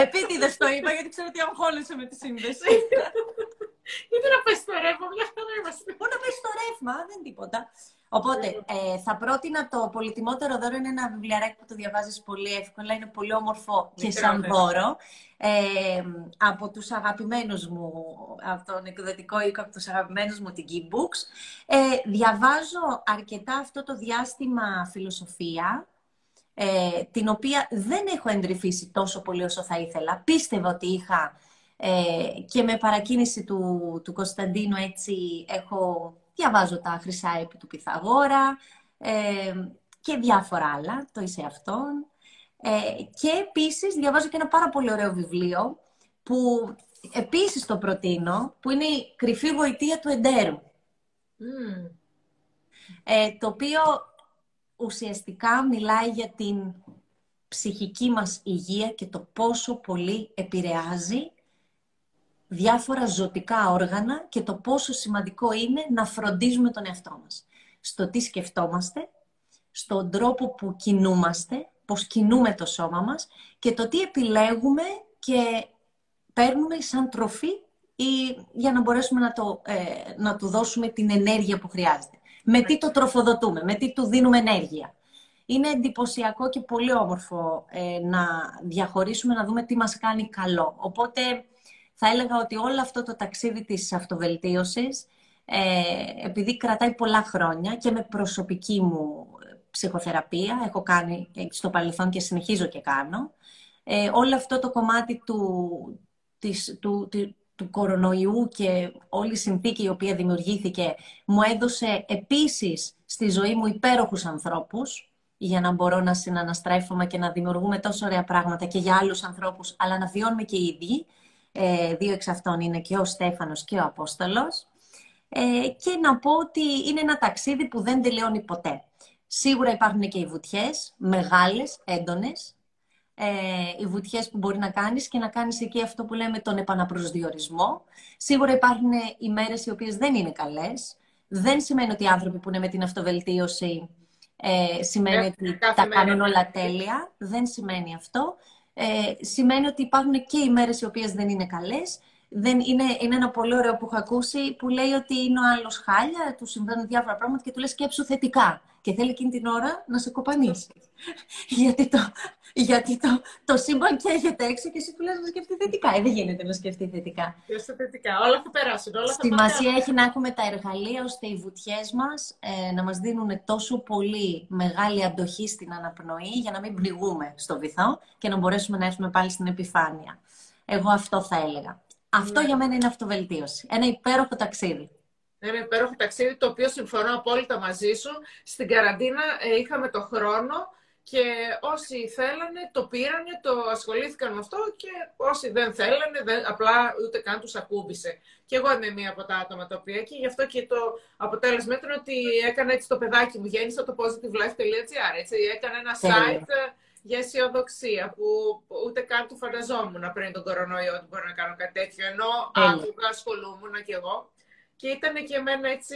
Επίτηδες το είπα γιατί ξέρω ότι αγχώνεσαι με τη σύνδεση. Γιατί να πες το ρεύμα, μια χαρά είμαστε. Μπορεί να πέσει το ρεύμα, δεν τίποτα. Οπότε, ε, θα πρότεινα το πολυτιμότερο δώρο είναι ένα βιβλιαράκι που το διαβάζεις πολύ εύκολα, είναι πολύ όμορφο και σαν δώρο. Ε, από τους αγαπημένους μου, από τον εκδοτικό οίκο, από τους αγαπημένους μου την Geekbooks. Ε, διαβάζω αρκετά αυτό το διάστημα φιλοσοφία, ε, την οποία δεν έχω εντρυφήσει τόσο πολύ όσο θα ήθελα. Πίστευα ότι είχα ε, και με παρακίνηση του, του Κωνσταντίνου έτσι έχω, διαβάζω τα χρυσά επί του Πυθαγόρα ε, και διάφορα άλλα, το είσαι αυτόν. Ε, και επίσης διαβάζω και ένα πάρα πολύ ωραίο βιβλίο που επίσης το προτείνω, που είναι η «Κρυφή βοητεία του Εντέρου». Ε, το οποίο ουσιαστικά μιλάει για την ψυχική μας υγεία και το πόσο πολύ επηρεάζει διάφορα ζωτικά όργανα και το πόσο σημαντικό είναι να φροντίζουμε τον εαυτό μας. Στο τι σκεφτόμαστε, στον τρόπο που κινούμαστε, πώς κινούμε το σώμα μας και το τι επιλέγουμε και παίρνουμε σαν τροφή ή για να μπορέσουμε να, το, ε, να του δώσουμε την ενέργεια που χρειάζεται με τι το τροφοδοτούμε, με τι του δίνουμε ενέργεια. Είναι εντυπωσιακό και πολύ όμορφο ε, να διαχωρίσουμε, να δούμε τι μας κάνει καλό. Οπότε θα έλεγα ότι όλο αυτό το ταξίδι της αυτοβελτίωσης, ε, επειδή κρατάει πολλά χρόνια και με προσωπική μου ψυχοθεραπεία, έχω κάνει στο παρελθόν και συνεχίζω και κάνω, ε, όλο αυτό το κομμάτι του, της, του, του κορονοϊού και όλη η συνθήκη η οποία δημιουργήθηκε μου έδωσε επίσης στη ζωή μου υπέροχους ανθρώπους για να μπορώ να συναναστρέφομαι και να δημιουργούμε τόσο ωραία πράγματα και για άλλους ανθρώπους, αλλά να βιώνουμε και οι ίδιοι. Ε, δύο εξ αυτών είναι και ο Στέφανος και ο Απόστολος. Ε, και να πω ότι είναι ένα ταξίδι που δεν τελειώνει ποτέ. Σίγουρα υπάρχουν και οι βουτιές, μεγάλες, έντονες, ε, οι βουτιές που μπορεί να κάνεις και να κάνεις εκεί αυτό που λέμε τον επαναπροσδιορισμό. Σίγουρα υπάρχουν οι μέρες οι οποίες δεν είναι καλές. Δεν σημαίνει ότι οι άνθρωποι που είναι με την αυτοβελτίωση ε, σημαίνει ότι τα κάνουν όλα τέλεια. Δεν σημαίνει αυτό. Ε, σημαίνει ότι υπάρχουν και οι μέρες οι οποίες δεν είναι καλές. Δεν, είναι, είναι ένα πολύ ωραίο που έχω ακούσει που λέει ότι είναι ο άλλος χάλια, του συμβαίνουν διάφορα πράγματα και του λέει σκέψου θετικά. Και θέλει εκείνη την ώρα να σε κοπανίσει. γιατί το, γιατί το, το σύμπαν καίγεται έξω και εσύ του λες να σκεφτεί θετικά. Ε, δεν γίνεται να σκεφτεί θετικά. Σκεφτεί θετικά; Όλα θα περάσουν. Όλα θα Σημασία έχει να έχουμε τα εργαλεία ώστε οι βουτιές μας ε, να μας δίνουν τόσο πολύ μεγάλη αντοχή στην αναπνοή για να μην πληγούμε στο βυθό και να μπορέσουμε να έρθουμε πάλι στην επιφάνεια. Εγώ αυτό θα έλεγα. Αυτό ναι. για μένα είναι αυτοβελτίωση. Ένα υπέροχο ταξίδι. Ένα υπέροχο ταξίδι, το οποίο συμφωνώ απόλυτα μαζί σου. Στην καραντίνα ε, είχαμε το χρόνο και όσοι θέλανε το πήρανε, το ασχολήθηκαν με αυτό και όσοι δεν θέλανε, δεν, απλά ούτε καν τους ακούμπησε. Και εγώ είμαι μία από τα άτομα τα οποία και γι' αυτό και το αποτέλεσμα ήταν ότι έκανα έτσι το παιδάκι μου, γέννησα το positivelife.gr, έτσι, έκανα ένα site για αισιοδοξία που ούτε καν του φανταζόμουν πριν τον κορονοϊό ότι μπορώ να κάνω κάτι τέτοιο, ενώ άκουγα, ασχολούμουν και εγώ και ήταν και εμένα έτσι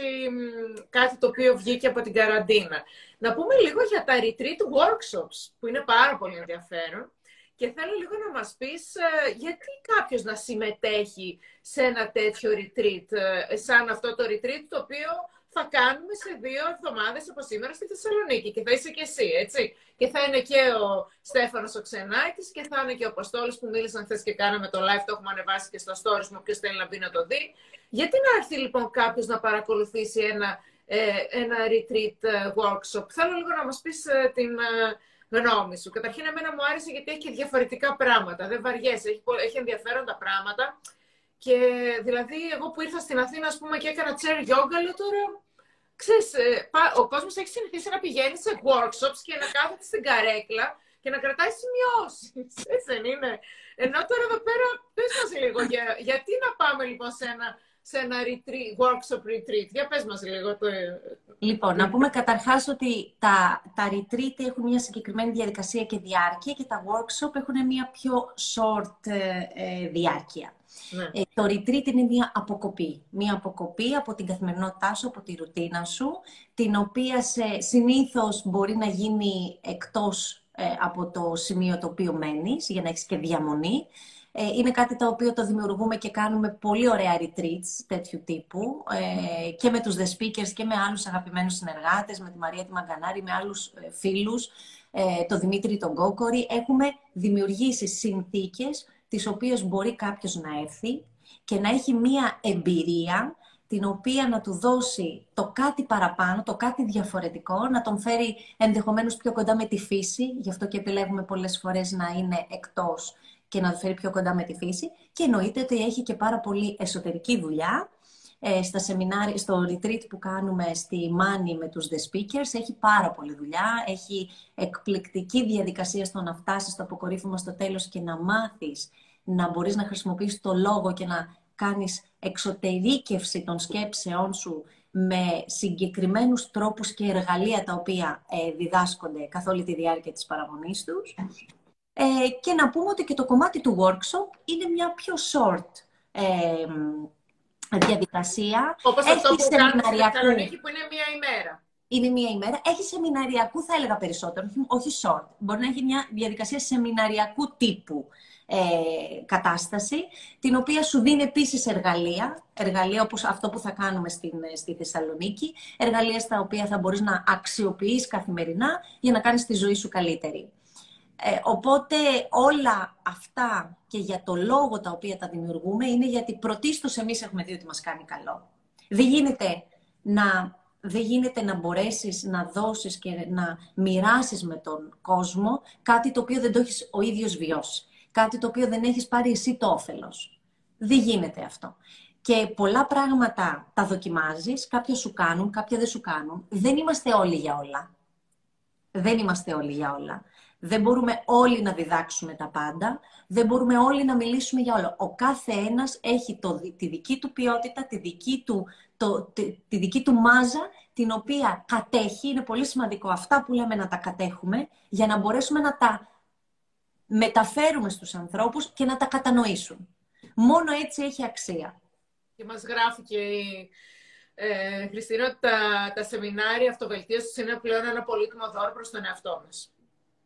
κάτι το οποίο βγήκε από την καραντίνα. Να πούμε λίγο για τα retreat workshops, που είναι πάρα πολύ ενδιαφέρον. Και θέλω λίγο να μας πεις ε, γιατί κάποιος να συμμετέχει σε ένα τέτοιο retreat, ε, σαν αυτό το retreat το οποίο θα κάνουμε σε δύο εβδομάδες από σήμερα στη Θεσσαλονίκη. Και θα είσαι και εσύ, έτσι. Και θα είναι και ο Στέφανος ο Ξενάκης και θα είναι και ο Αποστόλης που μίλησαν χθες και κάναμε το live. Το έχουμε ανεβάσει και στα stories μου. Όποιος θέλει να μπει να το δει. Γιατί να έρθει λοιπόν κάποιος να παρακολουθήσει ένα, ε, ένα retreat ε, workshop; Θέλω λίγο να μας πεις ε, την γνώμη σου. Καταρχήν, εμένα μου άρεσε γιατί έχει και διαφορετικά πράγματα. Δεν βαριέσαι, έχει, έχει ενδιαφέροντα πράγματα. Και δηλαδή, εγώ που ήρθα στην Αθήνα, ας πούμε, και έκανα chair yoga, λέω τώρα, ξέρεις, ε, ο κόσμος έχει συνηθίσει να πηγαίνει σε workshops και να κάθεται στην καρέκλα και να κρατάει σημειώσεις. Έτσι δεν είναι. Ενώ τώρα εδώ πέρα, πες μας λίγο, για, γιατί να πάμε λοιπόν σε ένα, σε ένα retreat, workshop retreat. Για πες μας λίγο. Το... Λοιπόν, να πούμε καταρχάς ότι τα, τα retreat έχουν μια συγκεκριμένη διαδικασία και διάρκεια και τα workshop έχουν μια πιο short ε, ε διάρκεια. Ναι. Ε, το retreat είναι μια αποκοπή. Μια αποκοπή από την καθημερινότητά σου, από τη ρουτίνα σου, την οποία σε, συνήθως μπορεί να γίνει εκτός ε, από το σημείο το οποίο μένεις, για να έχεις και διαμονή. Ε, είναι κάτι το οποίο το δημιουργούμε και κάνουμε πολύ ωραία retreats τέτοιου τύπου ε, και με τους The Speakers και με άλλους αγαπημένους συνεργάτες, με τη Μαρία τη Μαγκανάρη, με άλλους ε, φίλους, ε, το Δημήτρη τον Κόκορη. Έχουμε δημιουργήσει συνθήκες τις οποίες μπορεί κάποιος να έρθει και να έχει μία εμπειρία την οποία να του δώσει το κάτι παραπάνω, το κάτι διαφορετικό, να τον φέρει ενδεχομένως πιο κοντά με τη φύση, γι' αυτό και επιλέγουμε πολλές φορές να είναι εκτός και να το φέρει πιο κοντά με τη φύση και εννοείται ότι έχει και πάρα πολύ εσωτερική δουλειά. Ε, στα σεμινάρια, στο retreat που κάνουμε στη Μάνη με τους The Speakers έχει πάρα πολλή δουλειά, έχει εκπληκτική διαδικασία στο να φτάσεις στο αποκορύφωμα στο τέλος και να μάθεις να μπορείς να χρησιμοποιήσεις το λόγο και να κάνεις εξωτερήκευση των σκέψεών σου με συγκεκριμένους τρόπους και εργαλεία τα οποία ε, διδάσκονται καθ' όλη τη διάρκεια της παραμονής τους. Ε, και να πούμε ότι και το κομμάτι του workshop είναι μια πιο short ε, διαδικασία. Όπως Έχει αυτό που σεμιναριακού... που είναι μία ημέρα. Είναι μία ημέρα. Έχει σεμιναριακού, θα έλεγα περισσότερο, όχι short. Μπορεί να έχει μια διαδικασία σεμιναριακού τύπου ε, κατάσταση, την οποία σου δίνει επίσης εργαλεία, εργαλεία όπως αυτό που θα κάνουμε στην, ε, στη Θεσσαλονίκη, εργαλεία στα οποία θα μπορείς να αξιοποιείς καθημερινά για να κάνεις τη ζωή σου καλύτερη. Ε, οπότε όλα αυτά και για το λόγο τα οποία τα δημιουργούμε είναι γιατί πρωτίστως εμείς έχουμε δει ότι μας κάνει καλό. Δεν γίνεται να, δεν γίνεται να μπορέσεις να δώσεις και να μοιράσεις με τον κόσμο κάτι το οποίο δεν το έχεις ο ίδιος βιώσει κάτι το οποίο δεν έχεις πάρει εσύ το όφελος. Δεν γίνεται αυτό. Και πολλά πράγματα τα δοκιμάζεις, κάποια σου κάνουν, κάποια δεν σου κάνουν. Δεν είμαστε όλοι για όλα. Δεν είμαστε όλοι για όλα. Δεν μπορούμε όλοι να διδάξουμε τα πάντα. Δεν μπορούμε όλοι να μιλήσουμε για όλα. Ο κάθε ένας έχει το, τη δική του ποιότητα, τη δική του, το, τη, τη δική του μάζα, την οποία κατέχει. Είναι πολύ σημαντικό αυτά που λέμε να τα κατέχουμε, για να μπορέσουμε να τα μεταφέρουμε στους ανθρώπους και να τα κατανοήσουν. Μόνο έτσι έχει αξία. Και μας γράφει και η ε, Χριστίνα ότι τα, τα σεμινάρια αυτοβελτίωσης είναι πλέον ένα πολύτιμο δώρο προς τον εαυτό μας.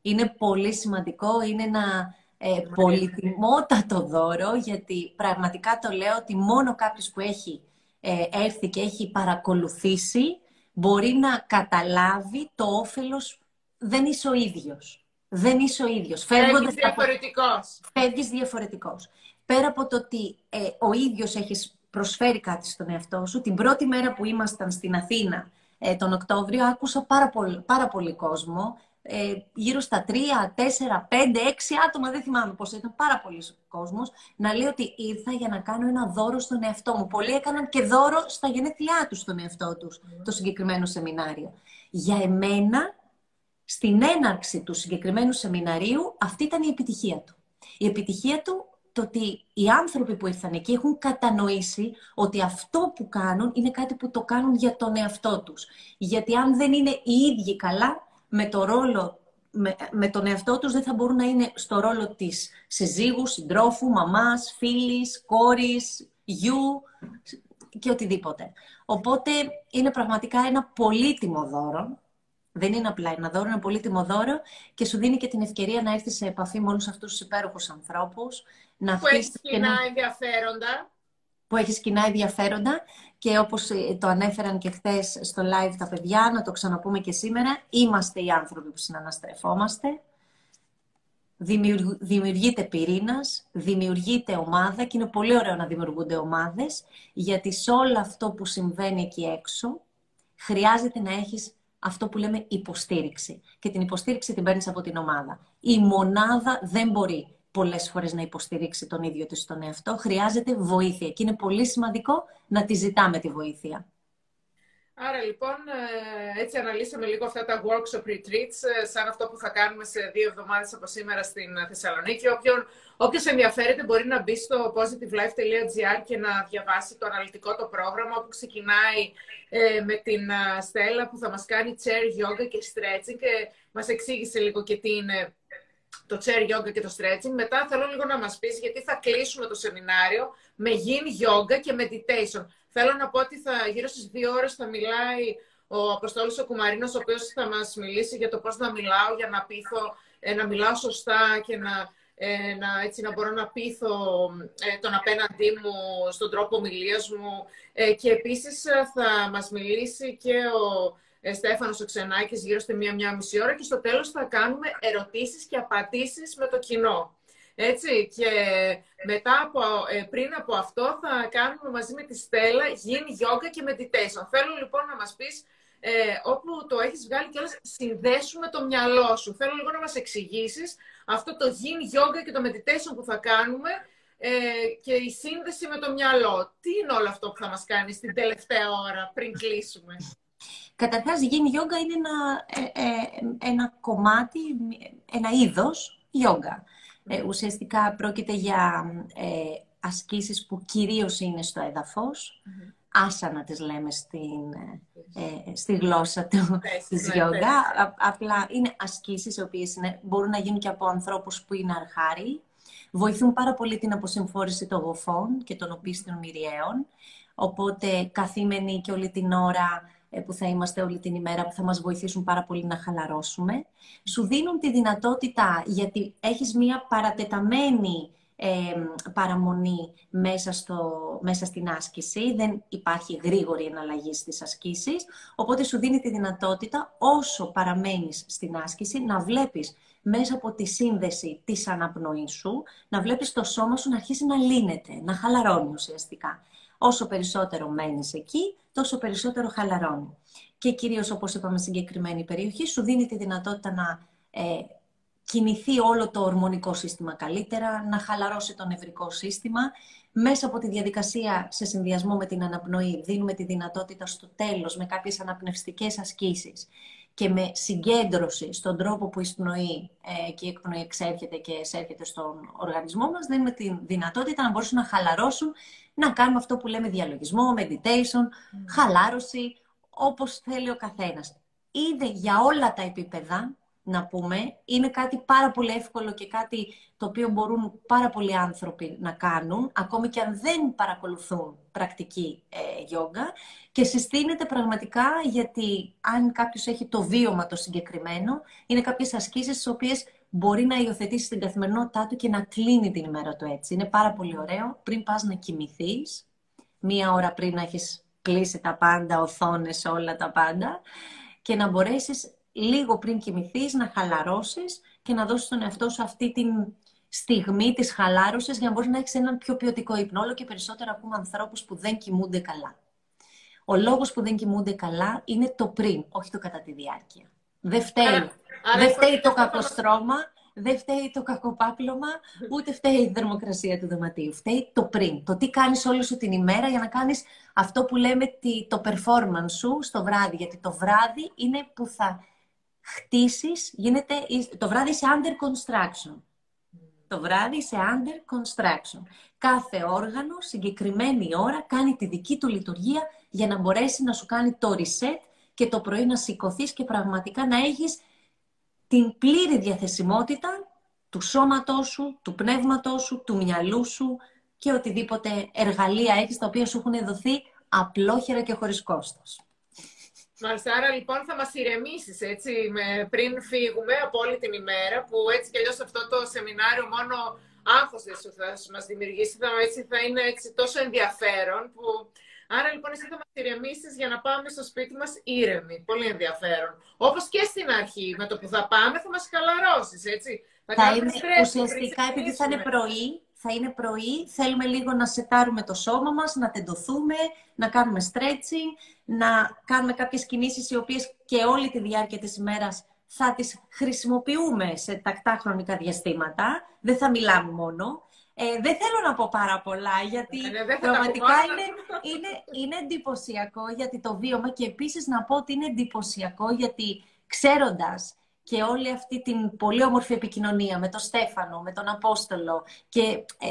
Είναι πολύ σημαντικό, είναι να ε, πολυτιμότατο δώρο, γιατί πραγματικά το λέω ότι μόνο κάποιος που έχει ε, έρθει και έχει παρακολουθήσει μπορεί να καταλάβει το όφελος δεν είσαι ο ίδιος. Δεν είσαι ο ίδιος. Φεύγεις διαφορετικός. Φεύγεις διαφορετικός. Πέρα από το ότι ε, ο ίδιος έχεις προσφέρει κάτι στον εαυτό σου, την πρώτη μέρα που ήμασταν στην Αθήνα ε, τον Οκτώβριο, άκουσα πάρα πολύ, πάρα πολύ κόσμο, ε, γύρω στα 3, 4, 5, 6 άτομα, δεν θυμάμαι πόσο ήταν, πάρα πολλοί κόσμος, να λέει ότι ήρθα για να κάνω ένα δώρο στον εαυτό μου. Πολλοί έκαναν και δώρο στα γενέθλιά τους στον εαυτό τους, το συγκεκριμένο σεμινάριο. Για εμένα, στην έναρξη του συγκεκριμένου σεμιναρίου, αυτή ήταν η επιτυχία του. Η επιτυχία του το ότι οι άνθρωποι που ήρθαν εκεί έχουν κατανοήσει ότι αυτό που κάνουν είναι κάτι που το κάνουν για τον εαυτό τους. Γιατί αν δεν είναι οι ίδιοι καλά με το ρόλο με, με τον εαυτό τους δεν θα μπορούν να είναι στο ρόλο της συζύγους, συντρόφου, μαμάς, φίλης, κόρης, γιου και οτιδήποτε. Οπότε είναι πραγματικά ένα πολύτιμο δώρο δεν είναι απλά ένα δώρο, είναι ένα πολύτιμο δώρο και σου δίνει και την ευκαιρία να έρθεις σε επαφή με όλους αυτούς τους υπέροχους ανθρώπους. που έχει κοινά ενδιαφέροντα. Που έχει κοινά ενδιαφέροντα και όπως ε, το ανέφεραν και χθες στο live τα παιδιά, να το ξαναπούμε και σήμερα, είμαστε οι άνθρωποι που συναναστρεφόμαστε. Δημιουργείται πυρήνας, δημιουργείται ομάδα και είναι πολύ ωραίο να δημιουργούνται ομάδες, γιατί σε όλο αυτό που συμβαίνει εκεί έξω χρειάζεται να έχεις αυτό που λέμε υποστήριξη. Και την υποστήριξη την παίρνεις από την ομάδα. Η μονάδα δεν μπορεί πολλές φορές να υποστηρίξει τον ίδιο της τον εαυτό. Χρειάζεται βοήθεια και είναι πολύ σημαντικό να τη ζητάμε τη βοήθεια. Άρα λοιπόν ε, έτσι αναλύσαμε λίγο αυτά τα workshop retreats ε, σαν αυτό που θα κάνουμε σε δύο εβδομάδες από σήμερα στην Θεσσαλονίκη. Όποιον, όποιος ενδιαφέρεται μπορεί να μπει στο positivelife.gr και να διαβάσει το αναλυτικό το πρόγραμμα που ξεκινάει ε, με την Στέλλα που θα μας κάνει chair yoga και stretching και μας εξήγησε λίγο και τι είναι το chair yoga και το stretching. Μετά θέλω λίγο να μας πεις γιατί θα κλείσουμε το σεμινάριο με yin yoga και meditation. Θέλω να πω ότι θα, γύρω στις δύο ώρες θα μιλάει ο Αποστόλης ο Κουμαρίνος, ο οποίος θα μας μιλήσει για το πώς να μιλάω, για να πείθω, ε, να μιλάω σωστά και να, ε, να, έτσι, να μπορώ να πείθω ε, τον απέναντί μου στον τρόπο ομιλίας μου. και επίσης θα μας μιλήσει και ο Στέφανος ο Ξενάκης γύρω στη μία-μία μισή ώρα και στο τέλος θα κάνουμε ερωτήσεις και απαντήσεις με το κοινό. Έτσι, και μετά από, ε, πριν από αυτό θα κάνουμε μαζί με τη Στέλλα γίνει yoga και meditation. Θέλω λοιπόν να μας πεις, ε, όπου το έχεις βγάλει και όλες, συνδέσουμε το μυαλό σου. Θέλω λίγο να μας εξηγήσεις αυτό το γίνει yoga και το meditation που θα κάνουμε ε, και η σύνδεση με το μυαλό. Τι είναι όλο αυτό που θα μας κάνεις στην τελευταία ώρα πριν κλείσουμε; Καταρχάς, γίνει yoga είναι ένα, ε, ε, ένα κομμάτι, ένα είδος yoga. Ε, ουσιαστικά πρόκειται για ε, ασκήσεις που κυρίως είναι στο έδαφος. Mm-hmm. Άσανα τις λέμε στην, ε, στη γλώσσα του, της ναι, γιόγκα. Απλά είναι ασκήσεις οι οποίες είναι, μπορούν να γίνουν και από ανθρώπους που είναι αρχάριοι. Βοηθούν πάρα πολύ την αποσυμφόρηση των γοφών και των οπίστων μυριαίων. Οπότε καθήμενοι και όλη την ώρα ε, που θα είμαστε όλη την ημέρα, που θα μας βοηθήσουν πάρα πολύ να χαλαρώσουμε. Σου δίνουν τη δυνατότητα, γιατί έχεις μία παρατεταμένη ε, παραμονή μέσα, στο, μέσα στην άσκηση, δεν υπάρχει γρήγορη εναλλαγή στις ασκήσεις, οπότε σου δίνει τη δυνατότητα όσο παραμένεις στην άσκηση να βλέπεις μέσα από τη σύνδεση της αναπνοής σου, να βλέπεις το σώμα σου να αρχίσει να λύνεται, να χαλαρώνει ουσιαστικά. Όσο περισσότερο μένεις εκεί, τόσο περισσότερο χαλαρώνει. Και κυρίως, όπως είπαμε, συγκεκριμένη περιοχή σου δίνει τη δυνατότητα να ε, κινηθεί όλο το ορμονικό σύστημα καλύτερα, να χαλαρώσει το νευρικό σύστημα. Μέσα από τη διαδικασία, σε συνδυασμό με την αναπνοή, δίνουμε τη δυνατότητα στο τέλος, με κάποιες αναπνευστικές ασκήσεις και με συγκέντρωση στον τρόπο που η εισπνοή ε, και η εκπνοή εξέρχεται και εισέρχεται στον οργανισμό μας, δίνουμε τη δυνατότητα να μπορέσουν να χαλαρώσουν να κάνουμε αυτό που λέμε διαλογισμό, meditation, mm. χαλάρωση, όπως θέλει ο καθένας. Είδε για όλα τα επίπεδα, να πούμε, είναι κάτι πάρα πολύ εύκολο και κάτι το οποίο μπορούν πάρα πολλοί άνθρωποι να κάνουν, ακόμη και αν δεν παρακολουθούν πρακτική ε, γιόγκα και συστήνεται πραγματικά γιατί αν κάποιος έχει το βίωμα το συγκεκριμένο, είναι κάποιες ασκήσεις τις οποίες μπορεί να υιοθετήσει την καθημερινότητά του και να κλείνει την ημέρα του έτσι. Είναι πάρα πολύ ωραίο πριν πας να κοιμηθείς, μία ώρα πριν να έχεις κλείσει τα πάντα, οθόνες, όλα τα πάντα και να μπορέσεις λίγο πριν κοιμηθείς να χαλαρώσεις και να δώσεις τον εαυτό σου αυτή την στιγμή της χαλάρωσης για να μπορείς να έχεις έναν πιο ποιοτικό ύπνο. Όλο και περισσότερο ακούμε ανθρώπους που δεν κοιμούνται καλά. Ο λόγος που δεν κοιμούνται καλά είναι το πριν, όχι το κατά τη διάρκεια. Δεν φταίει, δεν φταίει το κακοστρώμα, δεν φταίει το κακοπάπλωμα, ούτε φταίει η θερμοκρασία του δωματίου. Φταίει το πριν. Το τι κάνεις όλη σου την ημέρα για να κάνεις αυτό που λέμε το performance σου στο βράδυ. Γιατί το βράδυ είναι που θα χτίσεις, γίνεται, το βράδυ είσαι under construction. Το βράδυ είσαι under construction. Κάθε όργανο, συγκεκριμένη ώρα, κάνει τη δική του λειτουργία για να μπορέσει να σου κάνει το reset και το πρωί να σηκωθείς και πραγματικά να έχεις την πλήρη διαθεσιμότητα του σώματός σου, του πνεύματός σου, του μυαλού σου και οτιδήποτε εργαλεία έχεις τα οποία σου έχουν δοθεί απλόχερα και χωρίς κόστος. Μάλιστα, άρα λοιπόν θα μας ηρεμήσεις έτσι, με, πριν φύγουμε από όλη την ημέρα, που έτσι κι αλλιώς αυτό το σεμινάριο μόνο άγχος δεν σου θα μας δημιουργήσει, θα, έτσι, θα είναι έτσι τόσο ενδιαφέρον, που Άρα λοιπόν εσύ θα μας ηρεμήσεις για να πάμε στο σπίτι μας ήρεμοι. Πολύ ενδιαφέρον. Όπως και στην αρχή, με το που θα πάμε θα μας χαλαρώσεις, έτσι. Θα, θα είναι ουσιαστικά επειδή θα είναι πρωί, θα είναι πρωί, θέλουμε λίγο να σετάρουμε το σώμα μας, να τεντωθούμε, να κάνουμε stretching, να κάνουμε κάποιες κινήσεις οι οποίες και όλη τη διάρκεια της ημέρας θα τις χρησιμοποιούμε σε τακτά χρονικά διαστήματα. Δεν θα μιλάμε μόνο. Ε, δεν θέλω να πω πάρα πολλά, γιατί ε, πραγματικά είναι, είναι, είναι εντυπωσιακό γιατί το βίωμα και επίσης να πω ότι είναι εντυπωσιακό γιατί ξέροντας και όλη αυτή την πολύ όμορφη επικοινωνία με τον Στέφανο, με τον Απόστολο και ε,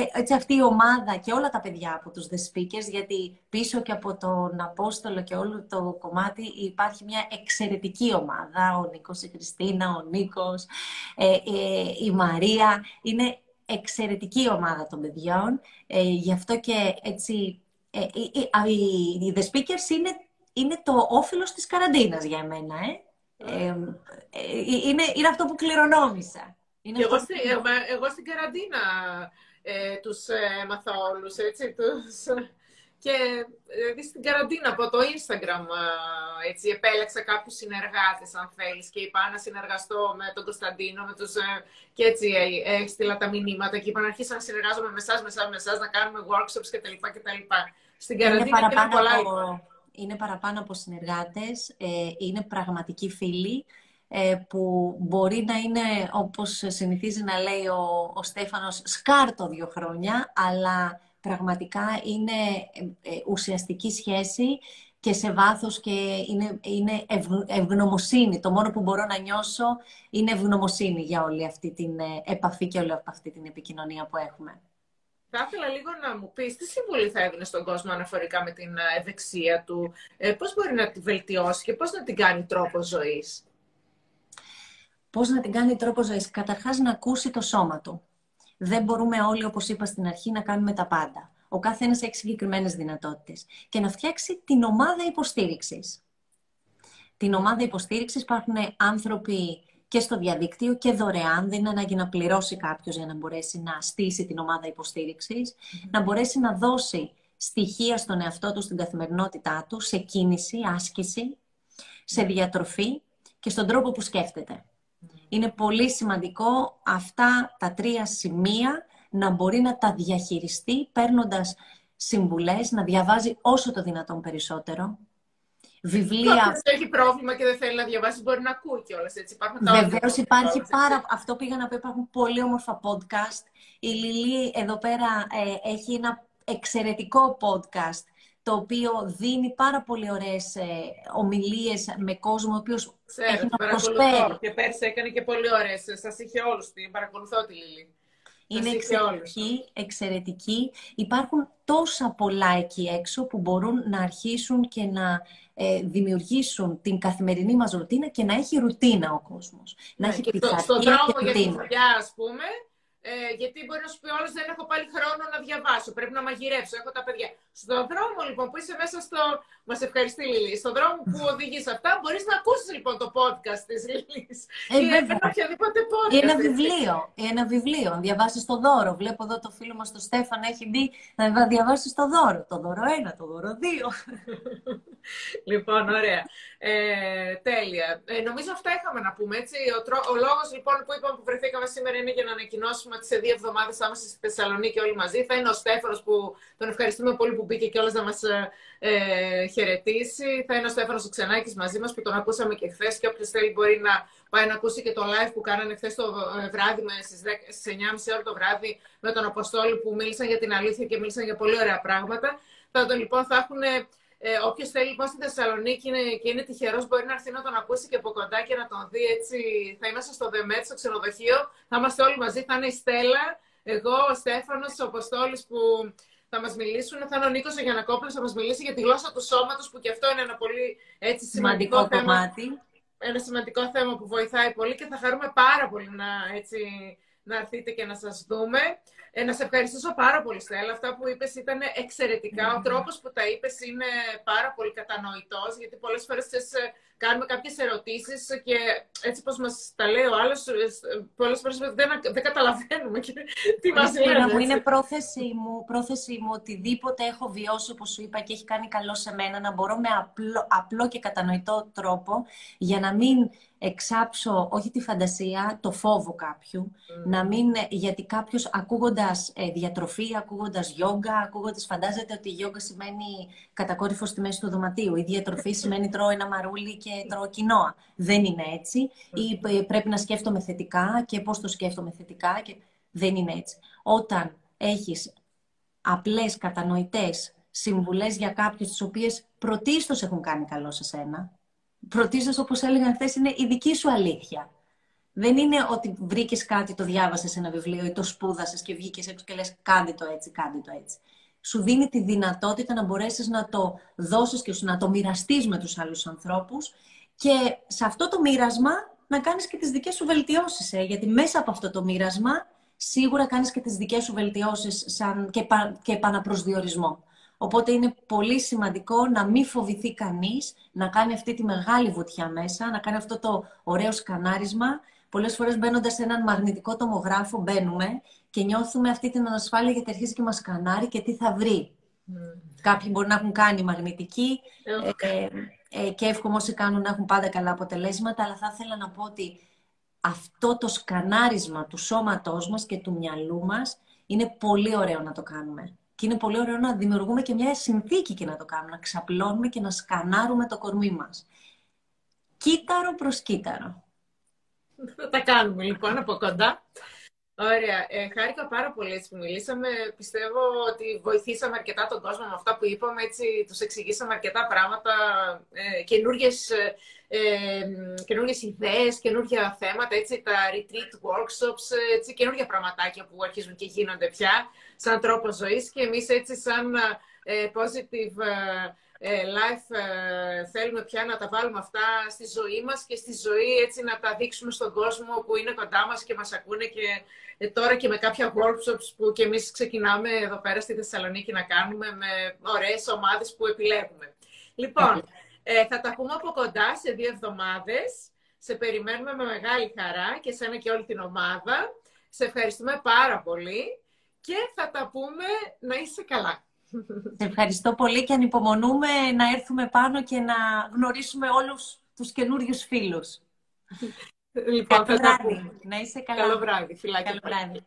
ε, έτσι αυτή η ομάδα και όλα τα παιδιά από τους The Speakers, γιατί πίσω και από τον Απόστολο και όλο το κομμάτι υπάρχει μια εξαιρετική ομάδα, ο Νίκος, η Χριστίνα, ο Νίκος, ε, η Μαρία, είναι εξαιρετική ομάδα των παιδιών, γι' αυτό και έτσι οι The Speakers είναι, είναι το όφελος της καραντίνας για εμένα, ε. Ε, είναι, είναι αυτό που κληρονόμησα. Είναι εγώ, στη, εγώ, εγώ, στην καραντίνα ε, τους ε, έμαθα όλους, έτσι, τους... Και δηλαδή στην καραντίνα από το Instagram έτσι, επέλεξα κάποιους συνεργάτες, αν θέλεις, και είπα να συνεργαστώ με τον Κωνσταντίνο, με τους, και έτσι έστειλα τα μηνύματα και είπα να αρχίσω να συνεργάζομαι με εσάς, με εσάς, με εσάς, να κάνουμε workshops κτλ. Στην καραντίνα είναι πολλά από είναι παραπάνω από συνεργάτες, ε, είναι πραγματικοί φίλοι ε, που μπορεί να είναι, όπως συνηθίζει να λέει ο, ο Στέφανος, σκάρτο δύο χρόνια, αλλά πραγματικά είναι ε, ουσιαστική σχέση και σε βάθος και είναι, είναι ευγνωμοσύνη. Το μόνο που μπορώ να νιώσω είναι ευγνωμοσύνη για όλη αυτή την επαφή και όλη αυτή την επικοινωνία που έχουμε. Θα ήθελα λίγο να μου πεις τι συμβουλή θα έδινε στον κόσμο αναφορικά με την ε, ευεξία του, ε, πώς μπορεί να τη βελτιώσει και πώς να την κάνει τρόπο ζωής; Πώς να την κάνει τρόπο ζωής; Καταρχάς να ακούσει το σώμα του. Δεν μπορούμε όλοι, όπως είπα στην αρχή, να κάνουμε τα πάντα. Ο κάθε ένας έχει συγκεκριμένες δυνατότητες. Και να φτιάξει την ομάδα υποστήριξης. Την ομάδα υποστήριξης υπάρχουν άνθρωποι και στο διαδίκτυο και δωρεάν. Δεν είναι ανάγκη να πληρώσει κάποιος για να μπορέσει να στήσει την ομάδα να μπορέσει να δώσει στοιχεία στον εαυτό του στην καθημερινότητά του, σε κίνηση, άσκηση, σε διατροφή και στον τρόπο που σκέφτεται. Είναι πολύ σημαντικό αυτά τα τρία σημεία να μπορεί να τα διαχειριστεί παίρνοντας συμβουλές, να διαβάζει όσο το δυνατόν περισσότερο, βιβλία. Όποιος έχει πρόβλημα και δεν θέλει να διαβάσει, μπορεί να ακούει κιόλας. Βεβαίως υπάρχει πάρα. Αυτό πήγα να πω. Υπάρχουν πολύ όμορφα podcast. Η Λιλή εδώ πέρα ε, έχει ένα εξαιρετικό podcast το οποίο δίνει πάρα πολύ ωραίες ε, ομιλίες με κόσμο ο οποίος Ξέρω, έχει να προσφέρει. Και πέρσι έκανε και πολύ ωραίες. Σας είχε όλους την παρακολουθώ τη Λιλή. Είναι εξαιρετική, εξαιρετική. Υπάρχουν τόσα πολλά εκεί έξω που μπορούν να αρχίσουν και να ε, δημιουργήσουν την καθημερινή μας ρουτίνα και να έχει ρουτίνα ο κόσμος. να ναι, έχει και στο, Στον δρόμο για τη δουλειά, ας πούμε, ε, γιατί μπορεί να σου πει όλος δεν έχω πάλι χρόνο να διαβάσω, πρέπει να μαγειρέψω, έχω τα παιδιά. Στον δρόμο λοιπόν που είσαι μέσα στο... Μας ευχαριστεί Λίλη. Στον δρόμο που οδηγείς αυτά μπορείς να ακούσεις λοιπόν το podcast της Λίλης. Ε, ή βέβαια. οποιαδήποτε podcast. Ή ένα έτσι. βιβλίο. Ή ένα βιβλίο. Αν διαβάσεις το δώρο. Βλέπω εδώ το φίλο μας το Στέφαν έχει μπει να διαβάσεις το δώρο. Το δώρο ένα, το δώρο δύο. Λοιπόν, ωραία. Ε, τέλεια. Ε, νομίζω αυτά είχαμε να πούμε, έτσι. Ο, τρο... ο λόγος λοιπόν που είπαμε που βρεθήκαμε σήμερα είναι για να ανακοινώσουμε ότι σε δύο εβδομάδες θα είμαστε στη Θεσσαλονίκη όλοι μαζί. Θα είναι ο Στέφανος που τον ευχαριστούμε πολύ που μπήκε κιόλας να μας ε, ε, χαιρετήσει. Θα είναι ο Στέφανος ο Ξενάκης μαζί μας που τον ακούσαμε και χθες και όποιος θέλει μπορεί να πάει να ακούσει και το live που κάνανε χθες το ε, βράδυ με στις, 10, στις 9.30 ώρα το βράδυ με τον Αποστόλη που μίλησαν για την αλήθεια και μίλησαν για πολύ ωραία πράγματα. Θα τον λοιπόν θα έχουν ε, Όποιος θέλει λοιπόν στη Θεσσαλονίκη είναι, και είναι τυχερός, μπορεί να έρθει να τον ακούσει και από κοντά και να τον δει έτσι. Θα είμαστε στο ΔΕΜΕΤ, στο ξενοδοχείο. Θα είμαστε όλοι μαζί. Θα είναι η Στέλλα, εγώ, ο Στέφανος, ο Αποστόλης που θα μας μιλήσουν. Θα είναι ο Νίκος ο Γιανακόπουλος, θα μας μιλήσει για τη γλώσσα του σώματος, που και αυτό είναι ένα πολύ έτσι, σημαντικό, Σημαντικό θέμα. κομμάτι. Ένα σημαντικό θέμα που βοηθάει πολύ και θα χαρούμε πάρα πολύ να, έτσι, να έρθετε και να σας δούμε. Ε, να σε ευχαριστήσω πάρα πολύ, Στέλλα. Αυτά που είπες ήταν εξαιρετικά. Ο τρόπος που τα είπες είναι πάρα πολύ κατανοητός, γιατί πολλές φορές ξέρεις, ε, κάνουμε κάποιες ερωτήσεις και έτσι πως μας τα λέει ο άλλος, ε, πολλές φορές δεν, δεν καταλαβαίνουμε και τι μας Χριστίνα λένε. μου, έτσι. είναι πρόθεσή μου, πρόθεσή μου οτιδήποτε έχω βιώσει, όπως σου είπα, και έχει κάνει καλό σε μένα, να μπορώ με απλό, απλό και κατανοητό τρόπο, για να μην εξάψω, όχι τη φαντασία, το φόβο κάποιου, να μην, γιατί κάποιος ακούγοντας ε, διατροφή, ακούγοντας γιόγκα, ακούγοντας, φαντάζεται ότι η γιόγκα σημαίνει κατακόρυφο στη μέση του δωματίου, η διατροφή σημαίνει τρώω ένα μαρούλι και τρώω κοινόα. Δεν είναι έτσι. Ή ε, πρέπει να σκέφτομαι θετικά και πώς το σκέφτομαι θετικά. Και... Δεν είναι έτσι. Όταν έχεις απλές κατανοητές συμβουλές για κάποιους τις οποίες πρωτίστως έχουν κάνει καλό σε σένα, πρωτίστως όπως έλεγαν χθες είναι η δική σου αλήθεια. Δεν είναι ότι βρήκες κάτι, το διάβασες σε ένα βιβλίο ή το σπούδασες και βγήκες έξω και λες κάντε το έτσι, κάντε το έτσι. Σου δίνει τη δυνατότητα να μπορέσεις να το δώσεις και να το μοιραστείς με τους άλλους ανθρώπους και σε αυτό το μοίρασμα να κάνεις και τις δικές σου βελτιώσεις. Ε; Γιατί μέσα από αυτό το μοίρασμα σίγουρα κάνεις και τις δικές σου βελτιώσεις σαν και, πα, και επαναπροσδιορισμό. Οπότε είναι πολύ σημαντικό να μην φοβηθεί κανείς να κάνει αυτή τη μεγάλη βουτιά μέσα, να κάνει αυτό το ωραίο σκανάρισμα. Πολλές φορές μπαίνοντας σε έναν μαγνητικό τομογράφο μπαίνουμε και νιώθουμε αυτή την ανασφάλεια γιατί αρχίζει και μας σκανάρει και τι θα βρει. Mm. Κάποιοι μπορεί να έχουν κάνει μαγνητική Ε, ε, ε, και εύχομαι όσοι κάνουν να έχουν πάντα καλά αποτελέσματα, αλλά θα ήθελα να πω ότι αυτό το σκανάρισμα του σώματός μας και του μυαλού μας είναι πολύ ωραίο να το κάνουμε. Και είναι πολύ ωραίο να δημιουργούμε και μια συνθήκη και να το κάνουμε, να ξαπλώνουμε και να σκανάρουμε το κορμί μας. Κύτταρο προς κύτταρο. Θα τα κάνουμε λοιπόν από κοντά. Ωραία. Ε, χάρηκα πάρα πολύ έτσι που μιλήσαμε. Πιστεύω ότι βοηθήσαμε αρκετά τον κόσμο με αυτά που είπαμε. Έτσι, τους εξηγήσαμε αρκετά πράγματα, ε, καινούργιες, ε, καινούργιες ιδέες, καινούργια θέματα, έτσι, τα retreat workshops, έτσι, καινούργια πραγματάκια που αρχίζουν και γίνονται πια σαν τρόπο ζωής και εμείς έτσι σαν ε, positive ε, life ε, θέλουμε πια να τα βάλουμε αυτά στη ζωή μας και στη ζωή έτσι να τα δείξουμε στον κόσμο που είναι κοντά μας και μας ακούνε και ε, τώρα και με κάποια workshops που και εμείς ξεκινάμε εδώ πέρα στη Θεσσαλονίκη να κάνουμε με ωραίες ομάδες που επιλέγουμε. Λοιπόν, ε, θα τα πούμε από κοντά σε δύο εβδομάδες. Σε περιμένουμε με μεγάλη χαρά και σένα και όλη την ομάδα. Σε ευχαριστούμε πάρα πολύ και θα τα πούμε να είσαι καλά. Σε ευχαριστώ πολύ και ανυπομονούμε να έρθουμε πάνω και να γνωρίσουμε όλους τους καινούριους φίλους. Λοιπόν, Καλό θα τα βράδυ. πούμε. Να είσαι καλά. Καλό βράδυ. Φιλάκια. Καλό βράδυ.